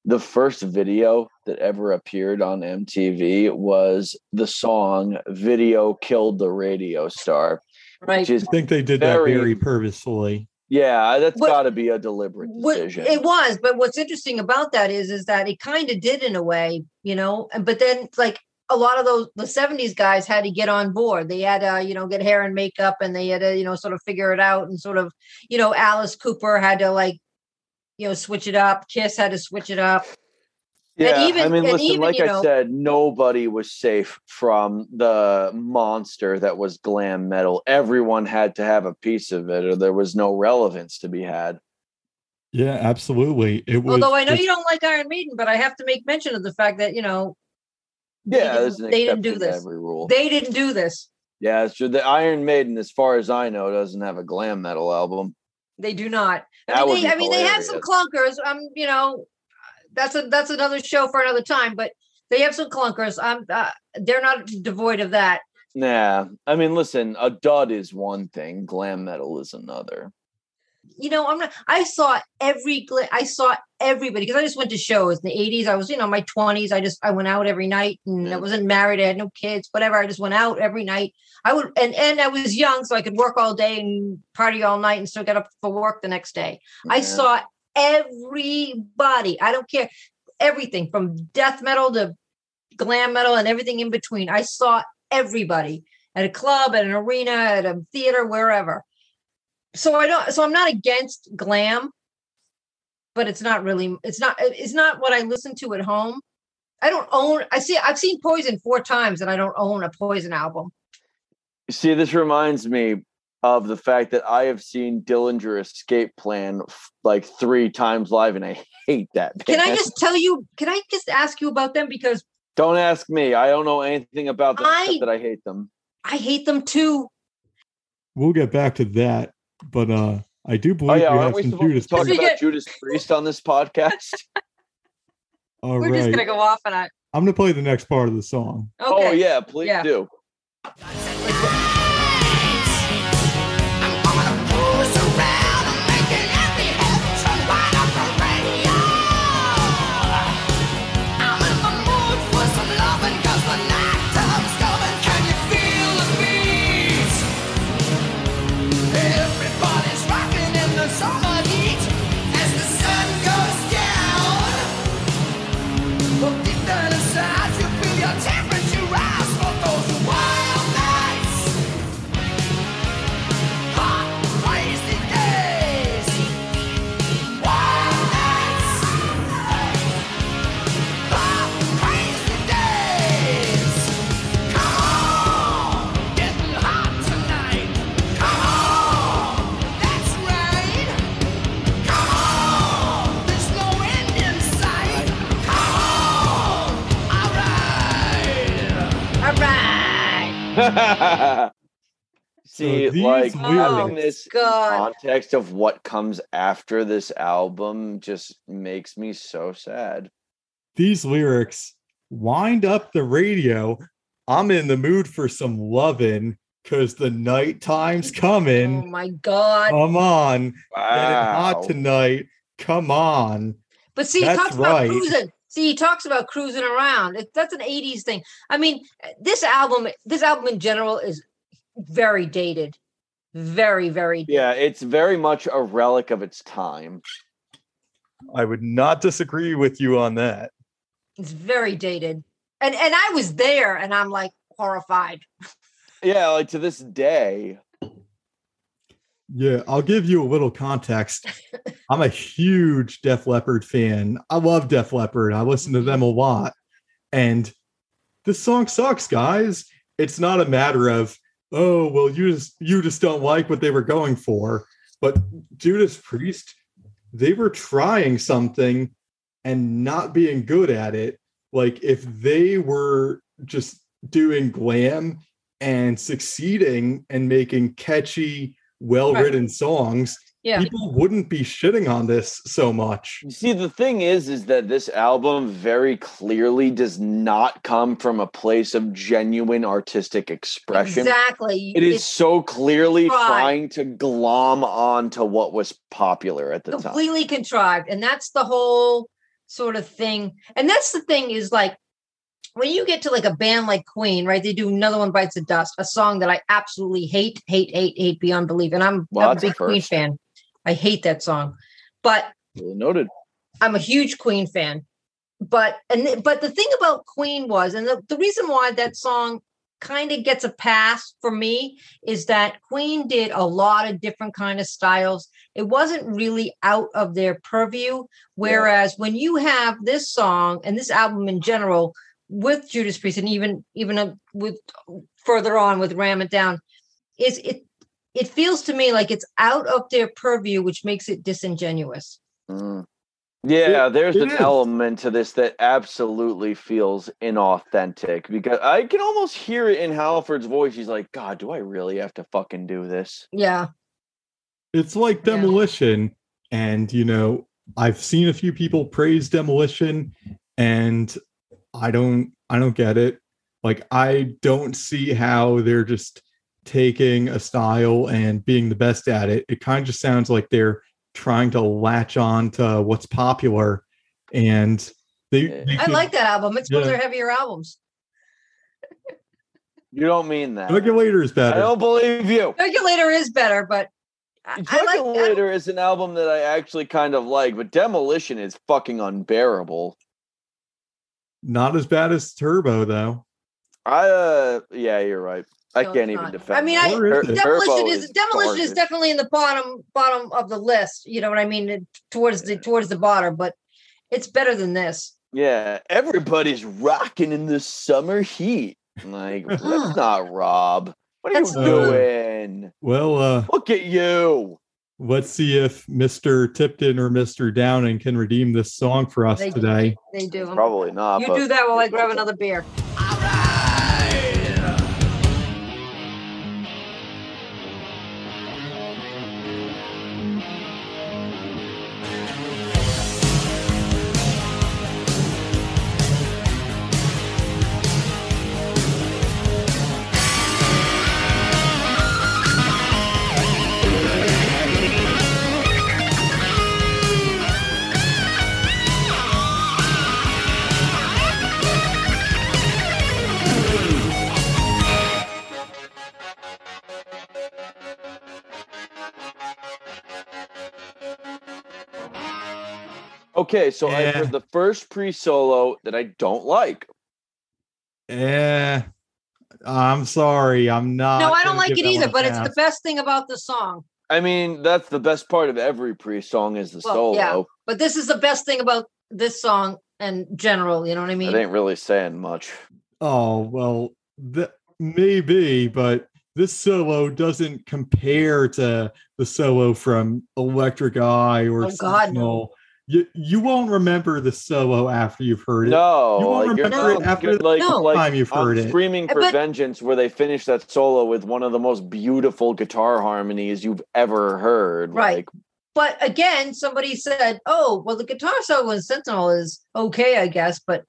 the first video that ever appeared on MTV was the song Video Killed the Radio Star, Right. which is I think they did Very- that very purposefully. yeah, that's got to be a deliberate What, decision. it was, but what's interesting about that is is that it kind of did in a way, you know, but then like a lot of those the 70s guys had to get on board. They had to, you know, get hair and makeup and they had to, you know, sort of figure it out and sort of, you know, Alice Cooper had to like, you know, switch it up. Kiss had to switch it up. yeah, I even- mean, and listen, even, like you I know- said, nobody was safe from the monster that was glam metal. Everyone had to have a piece of it, or there was no relevance to be had. Yeah, absolutely. It was. Although I know you don't like Iron Maiden, but I have to make mention of the fact that, you know, They Yeah, didn't- they didn't do this. every rule. they didn't do this. yeah, it's true. The Iron Maiden, as far as I know, doesn't have a glam metal album. They do not. I That mean, they, I mean, they have some clunkers. Um, you know, that's a that's another show for another time. But they have some clunkers. Um, uh, they're not devoid of that. Nah, I mean, listen, a dud is one thing, glam metal is another. You know, I'm not. I saw every. I saw everybody because I just went to shows in the '80s. I was, you know, my 20s. I just I went out every night, and I wasn't married. I had no kids. Whatever. I just went out every night. I would, and and I was young, so I could work all day and party all night, and still get up for work the next day. I saw everybody. I don't care. Everything from death metal to glam metal and everything in between. I saw everybody at a club, at an arena, at a theater, wherever. So I don't so I'm not against glam, but it's not really it's not it's not what I listen to at home. I don't own I see I've seen Poison four times and I don't own a Poison album. See, this reminds me of the fact that I have seen Dillinger Escape Plan f- like three times live, and I hate that. Can I just tell you, can I just ask you about them? Because Don't ask me. I don't know anything about them I- except that I hate them. I hate them too. We'll get back to that, but uh I do Oh believe yeah, we have we some supposed to Judas talk Priest. about Judas Priest on this podcast? All We're just gonna go off and I I'm gonna play the next part of the song. okay. Oh yeah, please Yeah. do. See, these like lyrics- having this God. context of what comes after this album just makes me so sad. These lyrics wind up the radio. I'm in the mood for some lovin' because the night time's coming. Oh my god. Come on. Getting Wow. hot tonight. Come on. But see, he That's talks about cruising. See, he talks about cruising around. It, that's an '80s thing. I mean, this album, this album in general, is very dated, very, very. Yeah, it's very much a relic of its time. I would not disagree with you on that. It's very dated, and and I was there, and I'm like horrified. Yeah, like to this day. Yeah, I'll give you a little context. I'm a huge Def Leppard fan. I love Def Leppard. I listen to them a lot. And this song sucks, guys. it's not a matter of oh well you just you just don't like what they were going for. But judas priest they were trying something and not being good at it. Like if they were just doing glam and succeeding and making catchy well-written songs Yeah. people wouldn't be shitting on this so much You See, the thing is, is that this album very clearly does not come from a place of genuine artistic expression. Exactly. It is It's so clearly Right. trying to glom on to what was popular at the time. completely contrived. And that's the whole sort of thing. And that's the thing is like when you get to like a band like Queen, right? They do another one bites the dust, a song that I absolutely hate, hate, hate, hate beyond belief. And I'm, Well, I'm a that's a big Queen fan. I hate that song. But Duly Noted. I'm a huge Queen fan. But and but the thing about Queen was, and the, the reason why that song kind of gets a pass for me is that Queen did a lot of different kind of styles. It wasn't really out of their purview. Whereas when you have this song and this album in general with Judas Priest and even even uh, with further on with Ram It Down, is it it feels to me like it's out of their purview, which makes it disingenuous. Mm. Yeah, there's it an is. element to this that absolutely feels inauthentic because I can almost hear it in Halford's voice. He's like, God, do I really have to fucking do this? Yeah. it's like Yeah. demolition and you know i've seen a few people praise demolition and i don't i don't get it like i don't see how they're just taking a style and being the best at it it kind of just sounds like they're trying to latch on to what's popular and they, they I could- like that album. It's one of their heavier albums. You don't mean that. regulator is better. I don't believe you. Regulator is better, but I, I like Regulator is an album that I actually kind of like, but Demolition is fucking unbearable. not as bad as turbo though I uh yeah, you're right. I No, can't even not. defend. I mean. I- Or is Tur- demolition Turbo is, demolition is definitely in the bottom bottom of the list. You know what I mean? It- Towards the towards the bottom, but it's better than this. Yeah, everybody's rocking in the summer heat. Like, that's not Rob. What are That's- you doing? well uh Look at you. let's see if mr tipton or mr downing can redeem this song for us They- today They do. Probably not. You do that while I grab another beer. Okay, so I've heard the first pre-solo that I don't like. Eh, I'm sorry. I'm not. no, I don't like it either, but it's the best thing about the song. I mean, that's the best part of every pre-song is the Well, solo. yeah. But this is the best thing about this song and general. You know what I mean? It ain't really saying much. Oh well, th- maybe, but this solo doesn't compare to the solo from Electric Eye or Oh, God, no. Sentinel. You you won't remember the solo after you've heard it. No, You won't like you're remember it after the like, No. time you've on heard it. Screaming for But- Vengeance, where they finish that solo with one of the most beautiful guitar harmonies you've ever heard. Right. Like, But again, somebody said, "Oh, well, the guitar solo in Sentinel is okay, I guess, but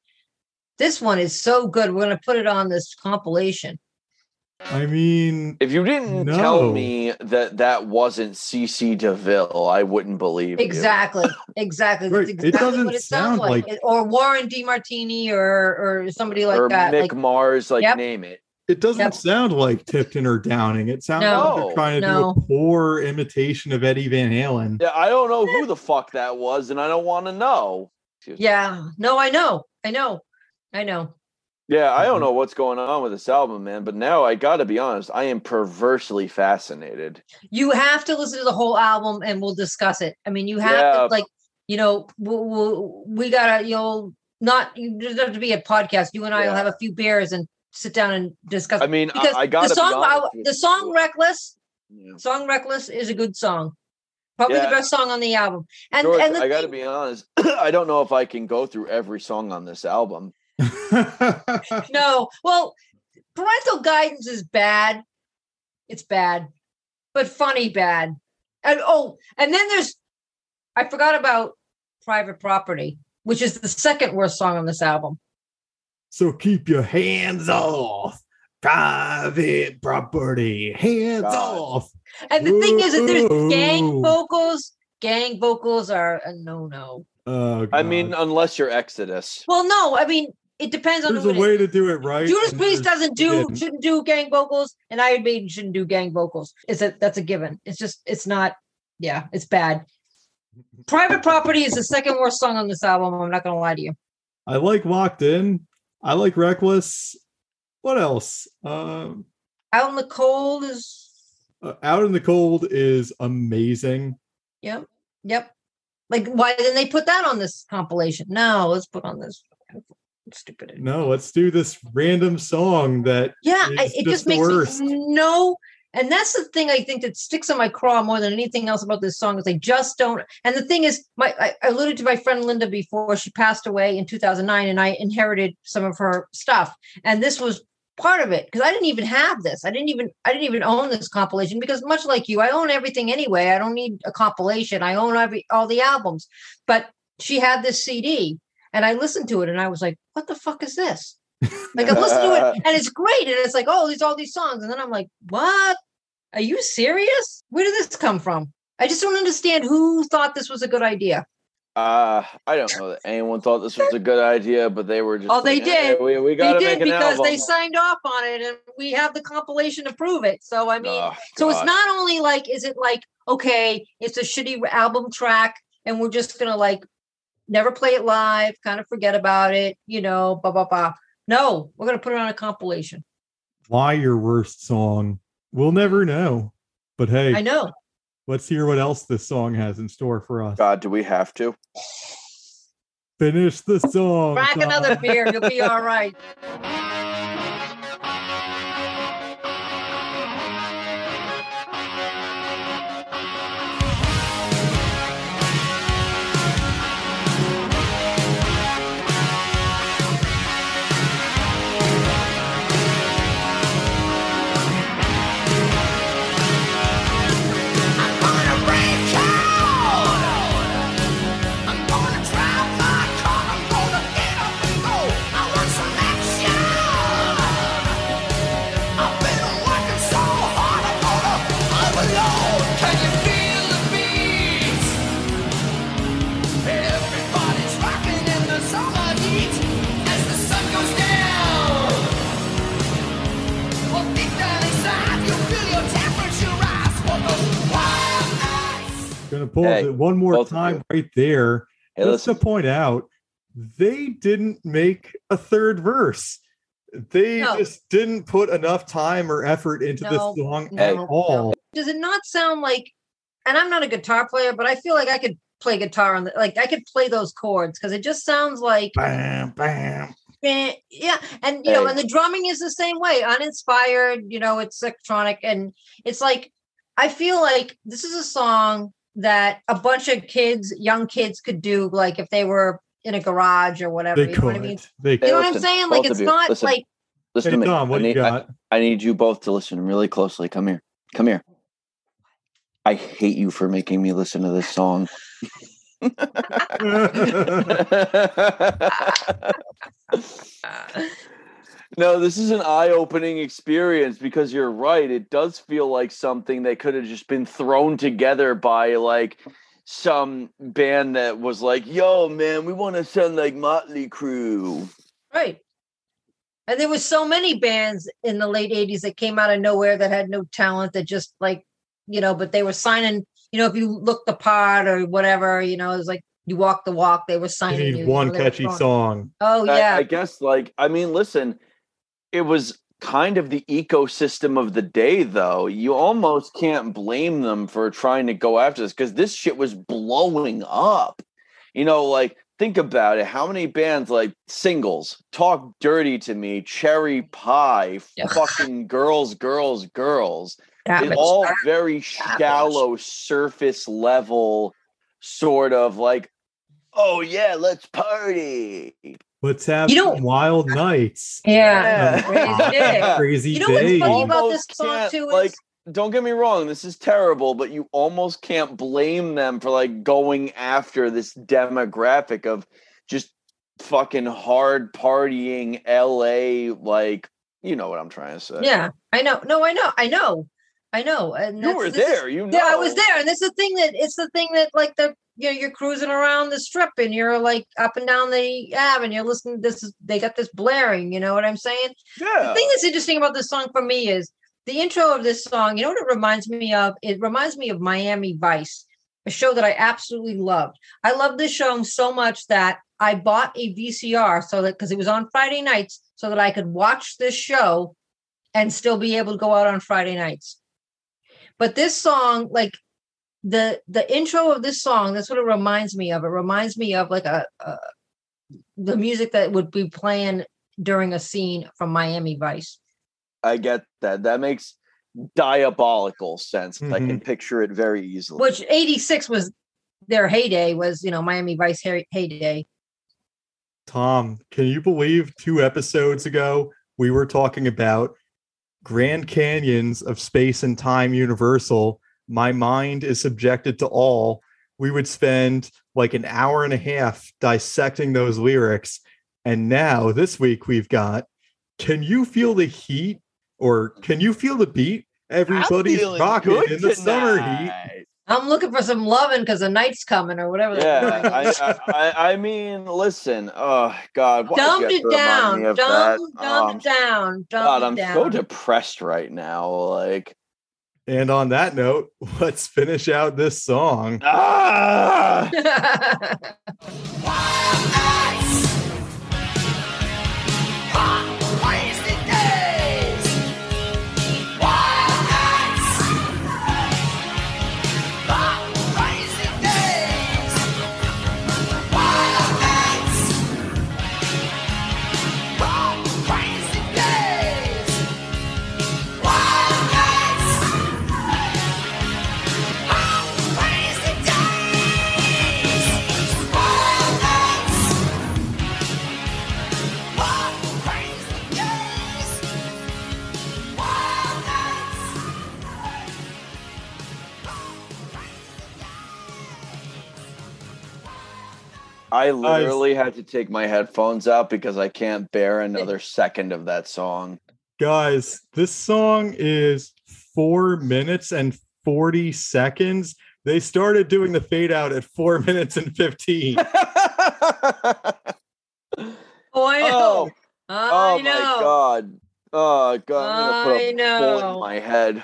this one is so good. We're going to put it on this compilation." I mean, if you didn't tell me that that wasn't CC DeVille, I wouldn't believe you. Exactly, exactly. Right, That's it doesn't what it sound like. like- or Warren DeMartini, or or somebody like or that. Mick Like, Mars, like Yep. name it. it doesn't Yep. sound like Tipton or Downing. It sounds like they're oh. trying to No. do a poor imitation of Eddie Van Halen. Yeah, I don't know who the fuck that was, and I don't want to know. Excuse me. yeah, no, I know, I know, I know. Yeah, I don't mm-hmm. know what's going on with this album, man. But now I got to be honest, I am perversely fascinated. You have to listen to the whole album, and we'll discuss it. I mean, you have Yeah. to like, you know, we'll, we'll, we gotta, you know, not you doesn't have to be a podcast. You and I will have a few beers and sit down and discuss. I mean, because I, I got the song, I- the song "Reckless," Yeah. song "Reckless" is a good song. Probably Yeah. the best song on the album. And George, and the I got to be honest. I don't know if I can go through every song on this album. no, well, parental guidance is bad. It's bad, but funny bad. And oh, and then there's I forgot about Private Property, which is the second worst song on this album. so keep your hands off private property. Hands God. off. And the thing is that there's gang vocals. Gang vocals are a no-no. Oh, I mean, unless you're Exodus. Well, no, I mean it depends on there's a way to do it right. Judas Priest doesn't do shouldn't do gang vocals, and Iron Maiden shouldn't do gang vocals. It's a that's a given. It's just it's not. Yeah, it's bad. Private Property is the second worst song on this album. I'm not gonna lie to you. I like Locked In. I like Reckless. What else? Um, Out in the Cold is uh, Out in the Cold is amazing. yep, yep. Like why didn't they put that on this compilation? No, let's put on this stupid. No, let's do this random song that Yeah, I, it just just makes worst. me no. And that's the thing I think that sticks in my craw more than anything else about this song is I just don't. And the thing is, my I, I alluded to my friend Linda before she passed away in 2009, and I inherited some of her stuff, and this was part of it because I didn't even have this. I didn't even I didn't even own this compilation because much like you, I own everything anyway. I don't need a compilation. I own every all the albums. But she had this CD, and I listened to it, and I was like, "What the fuck is this?" Like I listened to it and it's great. And it's like, oh, there's all these songs. And then I'm like, what? Are you serious? Where did this come from? I just don't understand who thought this was a good idea. Uh, I don't know that anyone thought this was a good idea, but they were just. Oh, they like, "Hey, did. We, we They got to did make an because album. they signed off on it and we have the compilation to prove it. So I mean, Oh, so it's not only like, is it like, okay, it's a shitty album track and we're just gonna like never play it live, kind of forget about it, you know, blah blah blah. No, we're gonna put it on a compilation. why your worst song. We'll never know. But hey, I know. let's hear what else this song has in store for us. God, do we have to? Finish the song. Crack another beer, you'll be all right. One more both time right there. Hey, just listen, to point out, they didn't make a third verse. They No. just didn't put enough time or effort into No, this song no, at no. all. Does it not sound like? And I'm not a guitar player, but I feel like I could play guitar on the like I could play those chords because it just sounds like Bam, bam. eh, yeah, and you know, and the drumming is the same way, uninspired. You know, it's electronic, and it's like I feel like this is a song that a bunch of kids, young kids, could do like if they were in a garage or whatever. They you know what I could. mean? They You could. know what I'm saying? Like it's you, not listen. like listen Hey, to me. Tom, what I do you need, I- got? I need you both to listen really closely. Come here. Come here. I hate you for making me listen to this song. No, this is an eye-opening experience because you're right. It does feel like something that could have just been thrown together by like some band that was like, "Yo, man, we want to sound like Motley Crue." Right. And there was so many bands in the late 80s that came out of nowhere that had no talent that just like, you know, but they were signing, you know, if you looked the part or whatever, you know, it was like you walk the walk, they were You signing you. need you one know, catchy song. Oh I- yeah. I, guess like I mean, listen, it was kind of the ecosystem of the day though. You almost can't blame them for trying to go after this because this shit was blowing up. You know, like think about it. How many bands like singles, Talk Dirty to Me, Cherry Pie, Yeah. fucking Girls, Girls, Girls. It's all very shallow, surface level, sort of like, oh yeah, let's party. Let's have You know- wild nights. yeah. Crazy day. Crazy You know what's day. funny about this Almost song too is like, Don't get me wrong, this is terrible, but you almost can't blame them for like going after this demographic of just fucking hard partying LA, like, you know what I'm trying to say. yeah, I know. No, I know. I know. I know. And You that's- were this is- there, you know. Yeah, I was there, and it's the thing that it's the thing that like the you know you're cruising around the strip and you're like up and down the ave and you're listening. This is they got this blaring. You know what I'm saying? Yeah. The thing that's interesting about this song for me is the intro of this song. You know what it reminds me of? It reminds me of Miami Vice, a show that I absolutely loved. I loved this show so much that I bought a VCR so that because it was on Friday nights, so that I could watch this show and still be able to go out on Friday nights. But this song, like the the intro of this song, that's what it reminds me of. It reminds me of like a, a the music that would be playing during a scene from Miami Vice. I get that. That makes diabolical sense. I Mm-hmm. can picture it very easily. which 86 was their heyday was you know miami vice heyday Tom, can you believe two episodes ago we were talking about Grand Canyons of Space and Time Universal? My mind is subjected to all. We would spend like an hour and a half dissecting those lyrics. And now this week we've got Can you feel the heat or can you feel the beat? Everybody's feeling rocking good in the summer heat. i'm looking for some loving because the night's coming or whatever Yeah, fuck it is. I, I, I, I mean, listen. Oh God, why dumbed it down me of dumb, dumbed Oh, it um, down dumbed God, it I'm down so depressed right now. Like, And on that note, let's finish out this song. ah, I literally had to take my headphones out because I can't bear another second of that song. Guys, this song is four minutes and 40 seconds. They started doing the fade out at four minutes and 15. oh i know oh, i oh know my god. Oh god, I'm gonna put I a bullet know. in my head.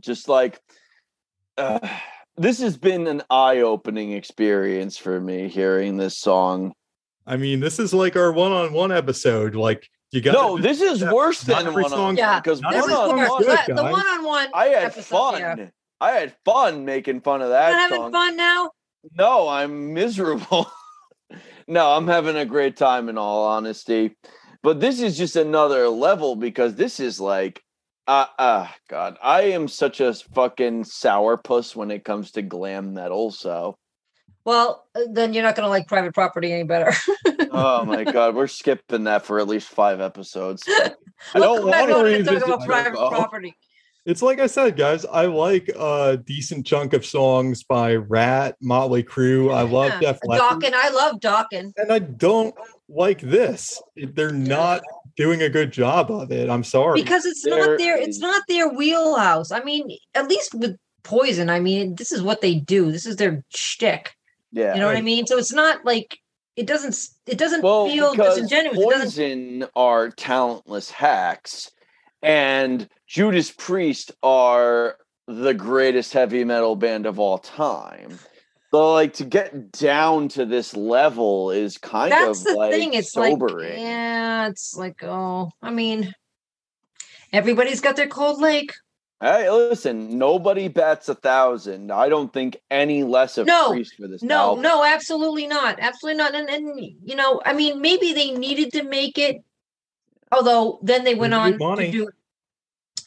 Just like uh, this has been an eye-opening experience for me hearing this song. I mean, this is like our one on one episode. Like, you got No, this is yeah, worse than every one on song- Yeah, because this one-on-one, good, the one-on-one I had fun. yeah. I had fun making fun of You're that not having song. fun now No, I'm miserable. no, I'm having a great time in all honesty. But this is just another level because this is like uh uh god, I am such a fucking sourpuss when it comes to glam metal, so well uh, then you're not going to like private property any better oh my god, we're skipping that for at least 5 episodes. I don't wanna to talk revisit about it, private though. property It's like I said, guys. I like a decent chunk of songs by Ratt, Motley Crue. I love Yeah. Def Leppard, Dokken, I love Dokken. and I don't like this. They're not doing a good job of it. I'm sorry. because it's There not their it's not their wheelhouse. I mean, at least with Poison, I mean, this is what they do. This is their shtick. Yeah. You know what I mean? So it's not like it doesn't it doesn't well, feel disingenuous. It doesn't Poison are talentless hacks, and Judas Priest are the greatest heavy metal band of all time. So, like, to get down to this level is kind that's of the like thing. It's sobering. like yeah, it's like oh, I mean, everybody's got their cold lake. Hey, listen, nobody bats a thousand. I don't think any less of No, Priest for this No, album. no, absolutely not. Absolutely not. And and you know, I mean, maybe they needed to make it. Although then they went They on money. to do.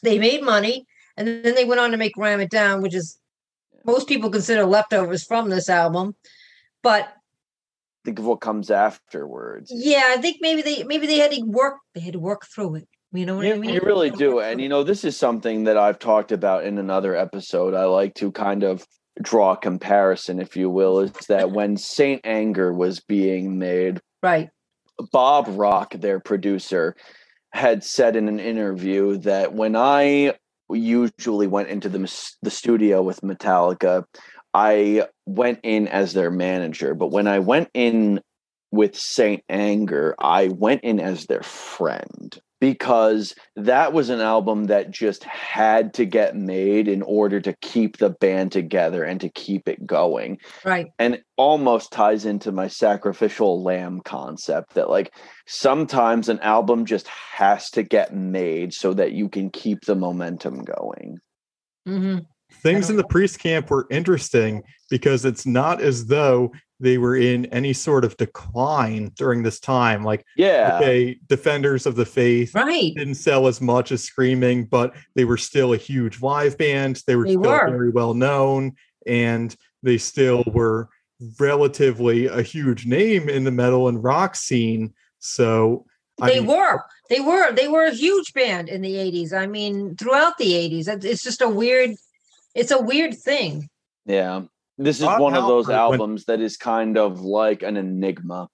They made money, and then they went on to make "Ram It Down," which is most people consider leftovers from this album. But Think of what comes afterwards. yeah, I think maybe they maybe they had to work. They had to work through it. You know what I You, mean? you really do. And you know, this is something that I've talked about in another episode. I like to kind of draw a comparison, if you will, is that when Saint Anger was being made, right? Bob Rock, their producer, had said in an interview that when I usually went into the the studio with Metallica, I went in as their manager, but when I went in with Saint Anger, I went in as their friend because that was an album that just had to get made in order to keep the band together and to keep it going. Right. and it almost ties into my sacrificial lamb concept that like sometimes an album just has to get made so that you can keep the momentum going. Hmm Things in the priest camp were interesting because it's not as though they were in any sort of decline during this time. Like, yeah okay, Defenders of the Faith Right. didn't sell as much as Screaming, but they were still a huge live band. They were They still were. very well known, and they still were relatively a huge name in the metal and rock scene. So I They mean, were. They were. They were a huge band in the 80s. I mean, throughout the 80s. It's- It's just a weird it's a weird thing. yeah this is Rob one of those Halford went- albums that is kind of like an enigma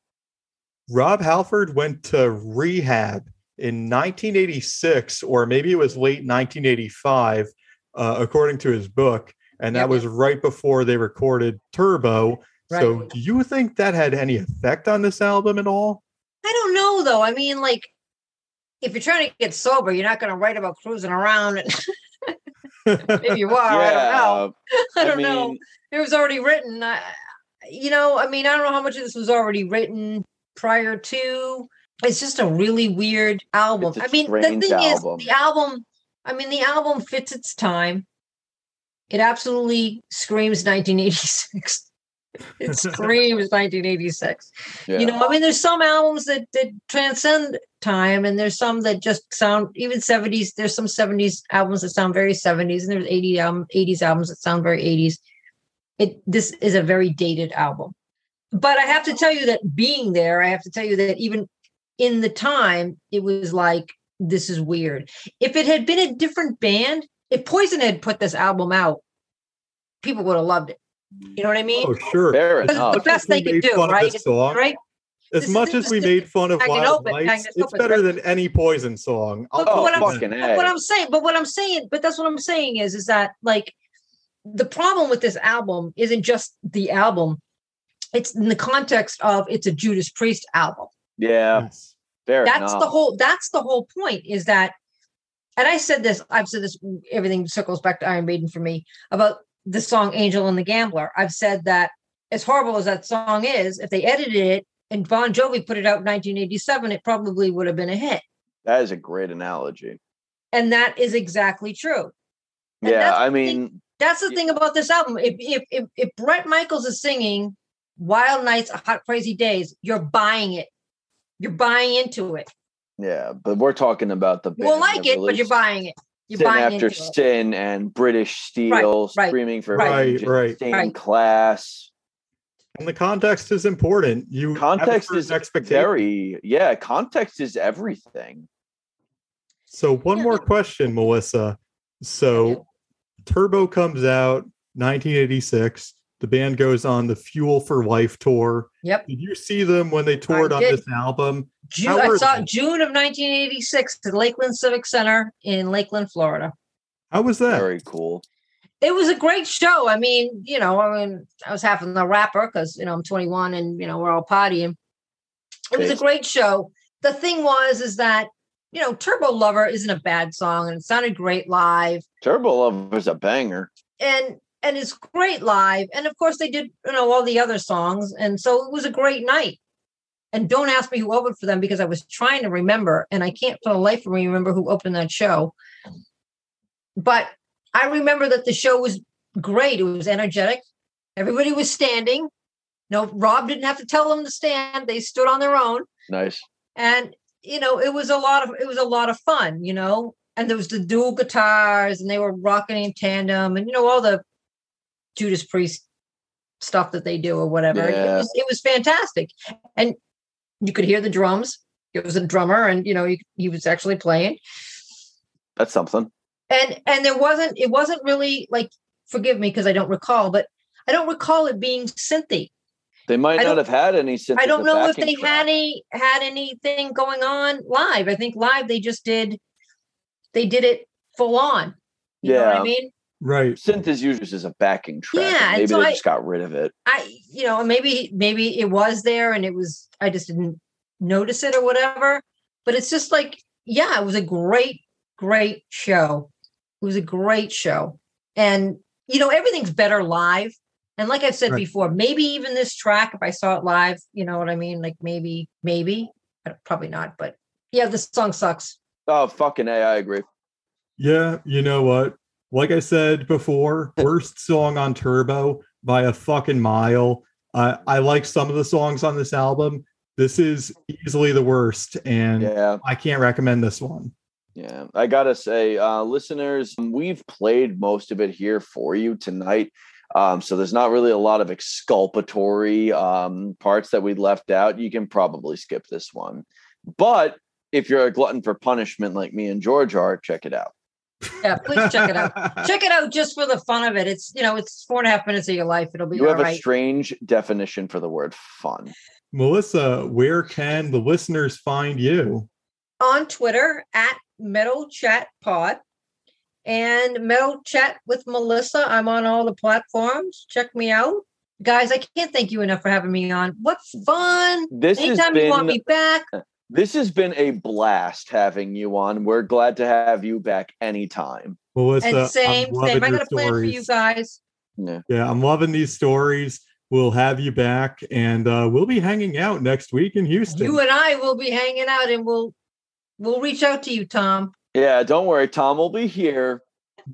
Rob Halford went to rehab in 1986, or maybe it was late 1985, uh, according to his book. And that Yep. was right before they recorded Turbo. So, do you think that had any effect on this album at all? I don't know though. I mean, like if you're trying to get sober, you're not going to write about cruising around. Maybe you are. I don't know. I don't know. mean, It was already written. I, you know, I mean, I don't know how much of this was already written prior to. It's just a really weird album. I mean, the thing album. is, the album. I mean, the album fits its time. It absolutely screams 1986. It screams 1986 yeah. you know i mean there's some albums that that transcend time and there's some that just sound even 70s there's some 70s albums that sound very 70s and there's 80 album 80s albums that sound very 80s it this is a very dated album. But i have to tell you that being there i have to tell you that even in the time it was like this is weird. If it had been a different band if poison had put this album out people would have loved it you know what i mean oh, sure. Fair As enough. much the best they can do, right? song, right As This much as we made fun of Wild Opus, Lights, it's Opus, better right? than any Poison song. I'll But Oh, what I'm- fucking But what A. I'm saying, but what I'm saying, but that's what I'm saying is, is that like the problem with this album isn't just the album; it's in the context of it's a Judas Priest album. yeah Yes. fair That's enough the whole. That's the whole point. Is that, and I said this. I've said this. Everything circles back to Iron Maiden for me about the song "Angel and the Gambler." I've said that as horrible as that song is, if they edited it and Bon Jovi put it out in 1987, it probably would have been a hit. that is a great analogy And that is exactly true. And yeah i the thing- mean That's the thing about this album. If if if, if Bret Michaels is singing "Wild Nights, Hot Crazy Days," you're buying it. You're buying into it. yeah but we're talking about the You won't like it, but you're buying it. You're sin after into it. sin and british steel right, screaming for right. vengeance, Right, right. stained Right. class And the context is important. You have a context certain is expectation. very yeah context is everything So one Yeah. more question, Melissa. So Turbo comes out 1986. The band goes on the Fuel for Life tour. Yep. Did you see them when they toured on did. this album? June, I saw they? June of 1986 at Lakeland Civic Center in Lakeland, Florida. How was that? very cool It was a great show. I mean, you know, I mean, I was having the rapper because you know I'm 21 and you know we're all partying. It was a great show. The thing was, is that you know, Turbo Lover isn't a bad song and it sounded great live. turbo Lover is a banger and and it's great live and of course they did you know all the other songs and so it was a great night and don't ask me who opened for them because i was trying to remember and i can't for the life of me remember who opened that show but I remember that the show was great. It was energetic. Everybody was standing. No, Rob didn't have to tell them to stand. They stood on their own. Nice. And you know, it was a lot of it was a lot of fun, you know. And there was the dual guitars and they were rocking in tandem and you know, all the Judas Priest stuff that they do or whatever. It was it was fantastic. And you could hear the drums. It was a drummer and you know, he, he was actually playing That's something. and and there wasn't it wasn't really like forgive me because i don't recall but i don't recall it being synthy They might not have had any synth i don't know if they track. had any had anything going on live i think live they just did they did it full on you know what Yeah. i mean Right. synth is used as a backing track. Yeah, and maybe so they I- just got rid of it. i you know maybe maybe it was there and it was i just didn't notice it or whatever but it's just like yeah it was a great great show it was a great show and you know everything's better live and like i've said Right. before maybe even this track if i saw it live you know what i mean like maybe maybe probably not but yeah this song sucks Oh fucking a! I agree. Yeah, you know what? Like I said before, worst song on Turbo by a fucking mile. Uh, I like some of the songs on this album. This is easily the worst, and Yeah. I can't recommend this one. Yeah, I gotta say, uh, listeners, we've played most of it here for you tonight. Um, so there's not really a lot of exculpatory um, parts that we left out. You can probably skip this one. But if you're a glutton for punishment like me and George are, check it out. Yeah please check it out check it out just for the fun of it it's you know it's four and a half minutes of your life it'll be You all have a strange definition for the word fun. Melissa, where can the listeners find you? on Twitter at Metal Chat Pod and Metal Chat with Melissa. I'm on all the platforms. Check me out. Guys, I can't thank you enough for having me on. What fun. This has Anytime you want me back, this has been a blast having you on. We're glad to have you back anytime. Melissa, and I'm same, loving same. I got a plan for you guys. Yeah. Yeah, I'm loving these stories. We'll have you back, and uh, we'll be hanging out next week in Houston. You and I will be hanging out and we'll we'll reach out to you, Tom. Yeah, don't worry. Tom will be here.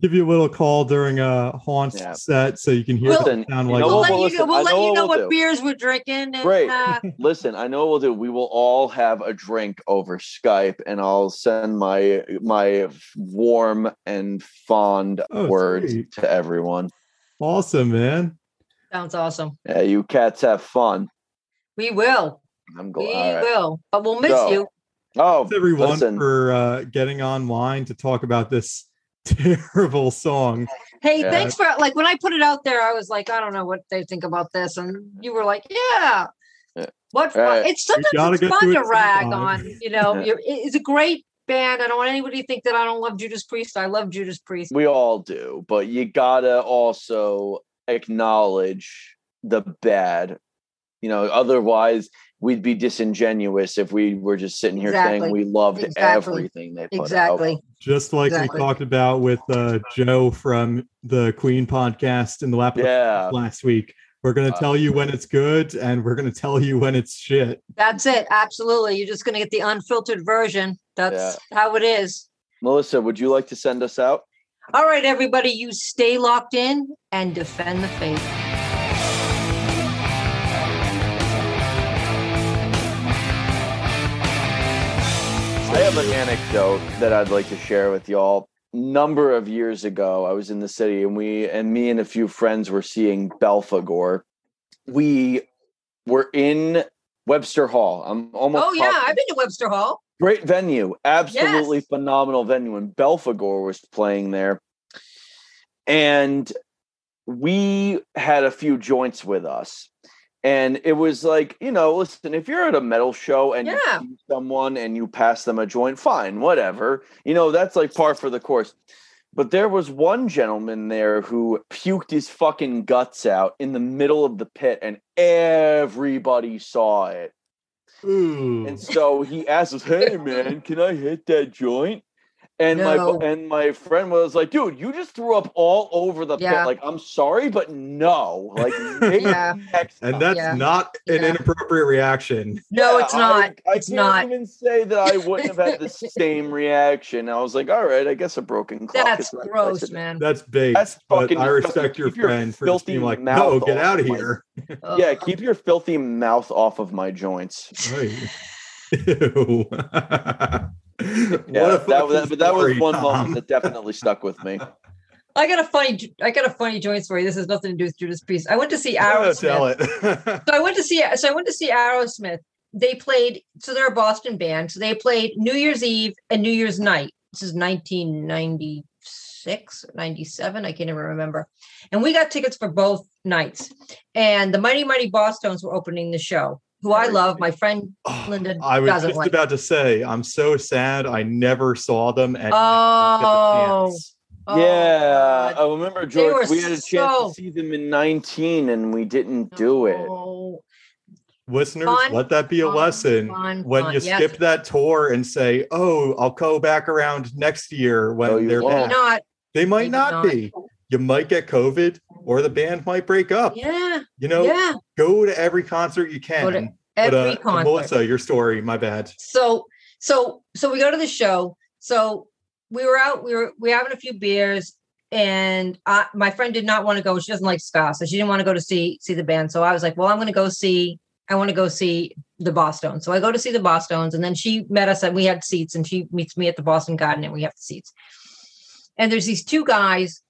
Give you a little call during a haunt Yeah. set so you can hear Well- it sound You like. know We'll let Melissa? you, we'll let know you what know we'll what do. beers we're drinking. And, Great. Uh, Listen, I know what we'll do. We will all have a drink over Skype, and I'll send my my warm and fond Oh, words sweet. to everyone. Awesome, man. sounds awesome. Yeah, you cats have fun. We will. I'm We glad. All right. will. But we'll miss So, you. Oh, Thanks everyone listen. for uh, getting online to talk about this terrible song. Hey, Yeah. thanks for like when I put it out there, I was like, I don't know what they think about this, and you were like, Yeah. Yeah. What. Right. It's sometimes it's fun to to rag on, you know. Yeah. You're, it's a great band. I don't want anybody to think that I don't love Judas Priest. I love Judas Priest. we all do, but you gotta also acknowledge the bad. You know, otherwise we'd be disingenuous if we were just sitting here Exactly. saying we loved Exactly. everything they put out. Exactly. Just like Exactly. we talked about with uh, Joe from the Queen podcast in the lap Yeah. last week. We're going to Uh, tell you when it's good and we're going to tell you when it's shit. That's it. Absolutely. You're just gonna get the unfiltered version. That's how it is. Melissa, would you like to send us out? All right, everybody, you stay locked in and defend the faith. Have an anecdote that I'd like to share with y'all. Number of years ago, I was in the city and we and me and a few friends were seeing Belphegor. We were in Webster Hall. I'm almost Oh yeah, I've been to Webster Hall. great venue, absolutely Yes. phenomenal venue. And Belphegor was playing there, and we had a few joints with us. And it was like, you know, listen, if you're at a metal show and Yeah. you see someone and you pass them a joint, fine, whatever. You know, that's like par for the course. But there was one gentleman there who puked his fucking guts out in the middle of the pit, and everybody saw it. Ooh. And so he asked us, Hey man, can I hit that joint? And No. my and my friend was like, "Dude, you just threw up all over the Yeah. pit. Like, I'm sorry, but no. Like, maybe Yeah. next And that's Yeah. not an Yeah. inappropriate reaction. No, it's not. I, I it's can't not. even say that I wouldn't have had the same reaction. I was like, all right, I guess a broken clock. That's is right gross, precedent." man. That's big. That's but fucking I respect your Keep your friend for filthy being like, mouth no, get out of my- here. Ugh. Yeah, keep your filthy mouth off of my joints. Right. Ew. Yeah, What that, was but that was one Tom. moment that definitely stuck with me. I got a funny. I got a funny joint story. This has nothing to do with Judas Priest. I went to see Yeah, tell Aerosmith. it. So I went to see. So I went to see Aerosmith. They played. So they're a Boston band. So they played New Year's Eve and New Year's Night. This is 1996, or 97. I can't even remember. And we got tickets for both nights. And the Mighty Mighty Bosstones were opening the show. Who I love. My friend Oh, Linda I was just like. about to say, I'm so sad I never saw them. And Oh. Oh, yeah, God. I remember George. We had a chance so- to see them in 19, and we didn't do it. Oh, listeners, Fun, let that be a fun, lesson. fun, when you Yes. skip that tour and say, "Oh, I'll go back around next year when No, they're won't. Not. they might Maybe not, not. be. You might get COVID, or the band might break up. Yeah. You know, yeah. go to every concert you can. To But, Every uh, concert. Melissa, your story. My bad. so so so we go to the show so we were out we were we were having a few beers and I, my friend did not want to go she doesn't like ska so she didn't want to go to see see the band so i was like well i'm going to go see i want to go see the boston so i go to see the Bosstones and then she met us and we had seats and she meets me at the boston garden and we have the seats and there's these two guys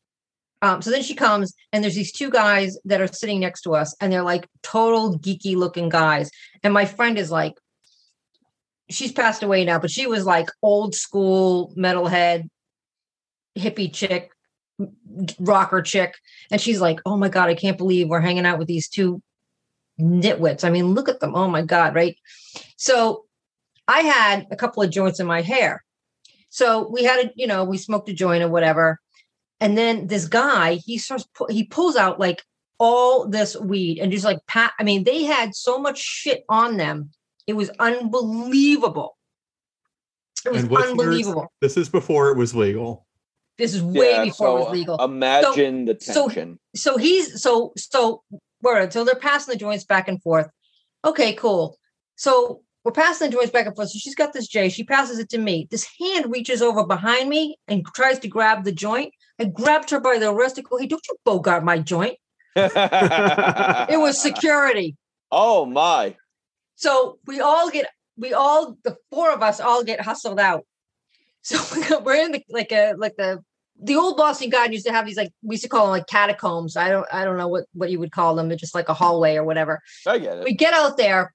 um, so then she comes and there's these two guys that are sitting next to us and they're like total geeky looking guys and my friend is like she's passed away now, but she was like old school metalhead, hippie chick, rocker chick. And she's like, oh my God, I can't believe we're hanging out with these two nitwits. I mean, look at them. Oh my God, right? So I had a couple of joints in my hair. So we had a, you know, we smoked a joint or whatever. And then this guy, he starts, pu- he pulls out like all this weed and just like pat. I mean, they had so much shit on them. It was unbelievable. It was And listeners, unbelievable. This is before it was legal. This is way Yeah, before it was uh, legal. Imagine the so- tension. so he's so so word. So they're passing the joints back and forth. Okay, cool. So we're passing the joints back and forth. So she's got this J. She passes it to me. This hand reaches over behind me and tries to grab the joint. I grabbed her by the wrist. I go, "Hey, don't you bogart my joint?" It was security. oh my. So we all get, we all, the four of us all get hustled out. So we're in the like a like the the old Boston Garden used to have these like we used to call them like catacombs. I don't I don't know what what you would call them. They're just like a hallway or whatever. I get it. We get out there,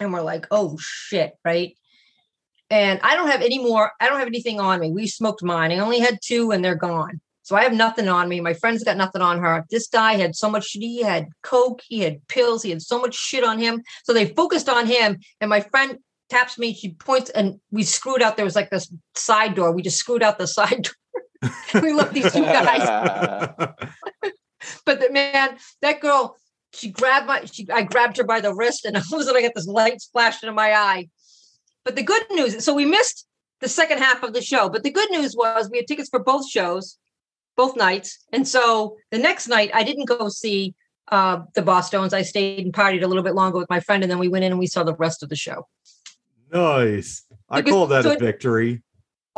and we're like, oh shit, right? And I don't have any more. I don't have anything on me. We smoked mine. I only had two, and they're gone. So I have nothing on me. My friend's got nothing on her. This guy had so much shit. He had coke. He had pills. He had so much shit on him. So they focused on him. And my friend taps me. She points, and we screwed out. There was like this side door. We just screwed out the side door. we left these two guys. But the man, that girl, she grabbed my, she, I grabbed her by the wrist, and all of a sudden I got this light splashed into my eye. But the good news, so we missed the second half of the show. But the good news was we had tickets for both shows, both nights. And so the next night I didn't go see uh, the Bosstones. I stayed and partied a little bit longer with my friend, and then we went in and we saw the rest of the show. nice. I Because- call that so a victory.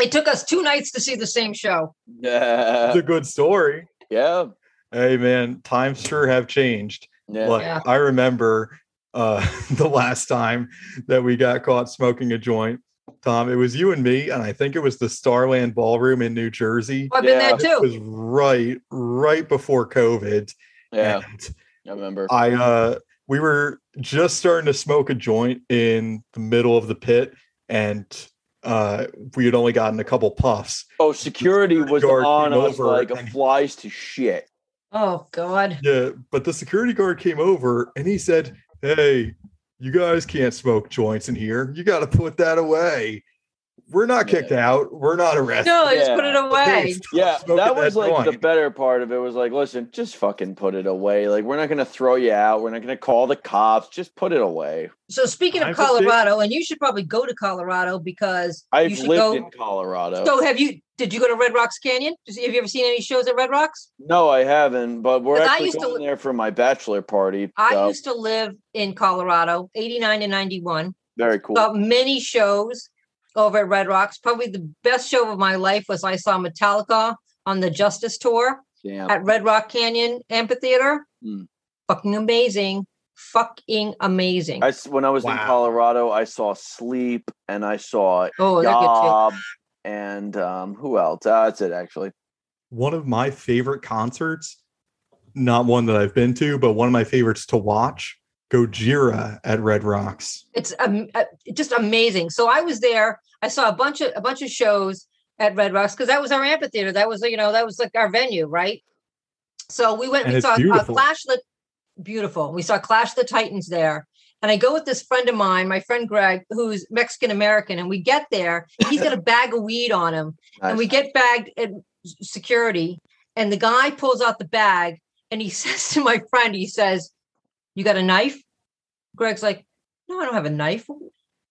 It took us two nights to see the same show. Yeah. It's a good story. Yeah. Hey man, times sure have changed. Yeah. Like Yeah. I remember uh the last time that we got caught smoking a joint. Tom, it was you and me, and I think it was the Starland Ballroom in New Jersey. I've been Yeah. there It was right, right before COVID. Yeah. And I remember. I uh we were just starting to smoke a joint in the middle of the pit and uh we had only gotten a couple puffs. Oh, security security was on us over like a flies to shit. Oh God. Yeah, but the security guard came over and he said, "Hey, you guys can't smoke joints in here. You got to put that away." We're not kicked out. We're not arrested. No, just put it away. Yeah, that was that like the better part of it. Was like, listen, just fucking put it away. Like, we're not gonna throw you out. We're not gonna call the cops. Just put it away. So speaking of I've just Colorado, and you should probably go to Colorado because you I've should lived go. in Colorado. So have you? Did you go to Red Rocks Canyon? Have you ever seen any shows at Red Rocks? no, I haven't. But we're 'Cause I actually used going li- there for my bachelor party. I so, used to live in Colorado, 89 and 91. very cool. Saw many shows over at Red Rocks. Probably the best show of my life was I saw Metallica on the Justice Tour Damn. at Red Rock Canyon Amphitheater. Hmm. Fucking amazing. Fucking amazing. I s- when I was in Colorado, I saw Sleep and I saw oh, they're good too. Yob and um, who else? Uh, that's it actually. One of my favorite concerts, not one that I've been to, but one of my favorites to watch, Gojira at Red Rocks. it's um, uh, just amazing. So I was there. I saw a bunch of a bunch of shows at Red Rocks because that was our amphitheater. That was you know that was like our venue, right? So we went. And we saw uh. Clash the beautiful. We saw Clash the Titans there, and I go with this friend of mine, my friend Greg, who's Mexican American, and we get there. He's got a bag of weed on him, and we get bagged at security, and the guy pulls out the bag, and he says to my friend, he says, "You got a knife?" Greg's like, "No, I don't have a knife."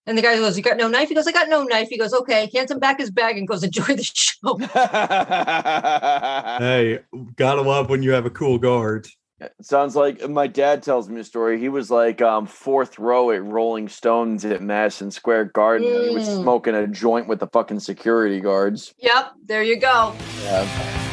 And the guy goes, "You got no knife?" He goes, "I got no knife." He goes, "Okay." Hands him back his bag and goes, "Enjoy the show." Hey, gotta love when you have a cool guard. Sounds like my dad tells me a story. He was like um, fourth row at Rolling Stones at Madison Square Garden. and He was Mm. smoking a joint with the fucking security guards. yep, there you go. Yeah.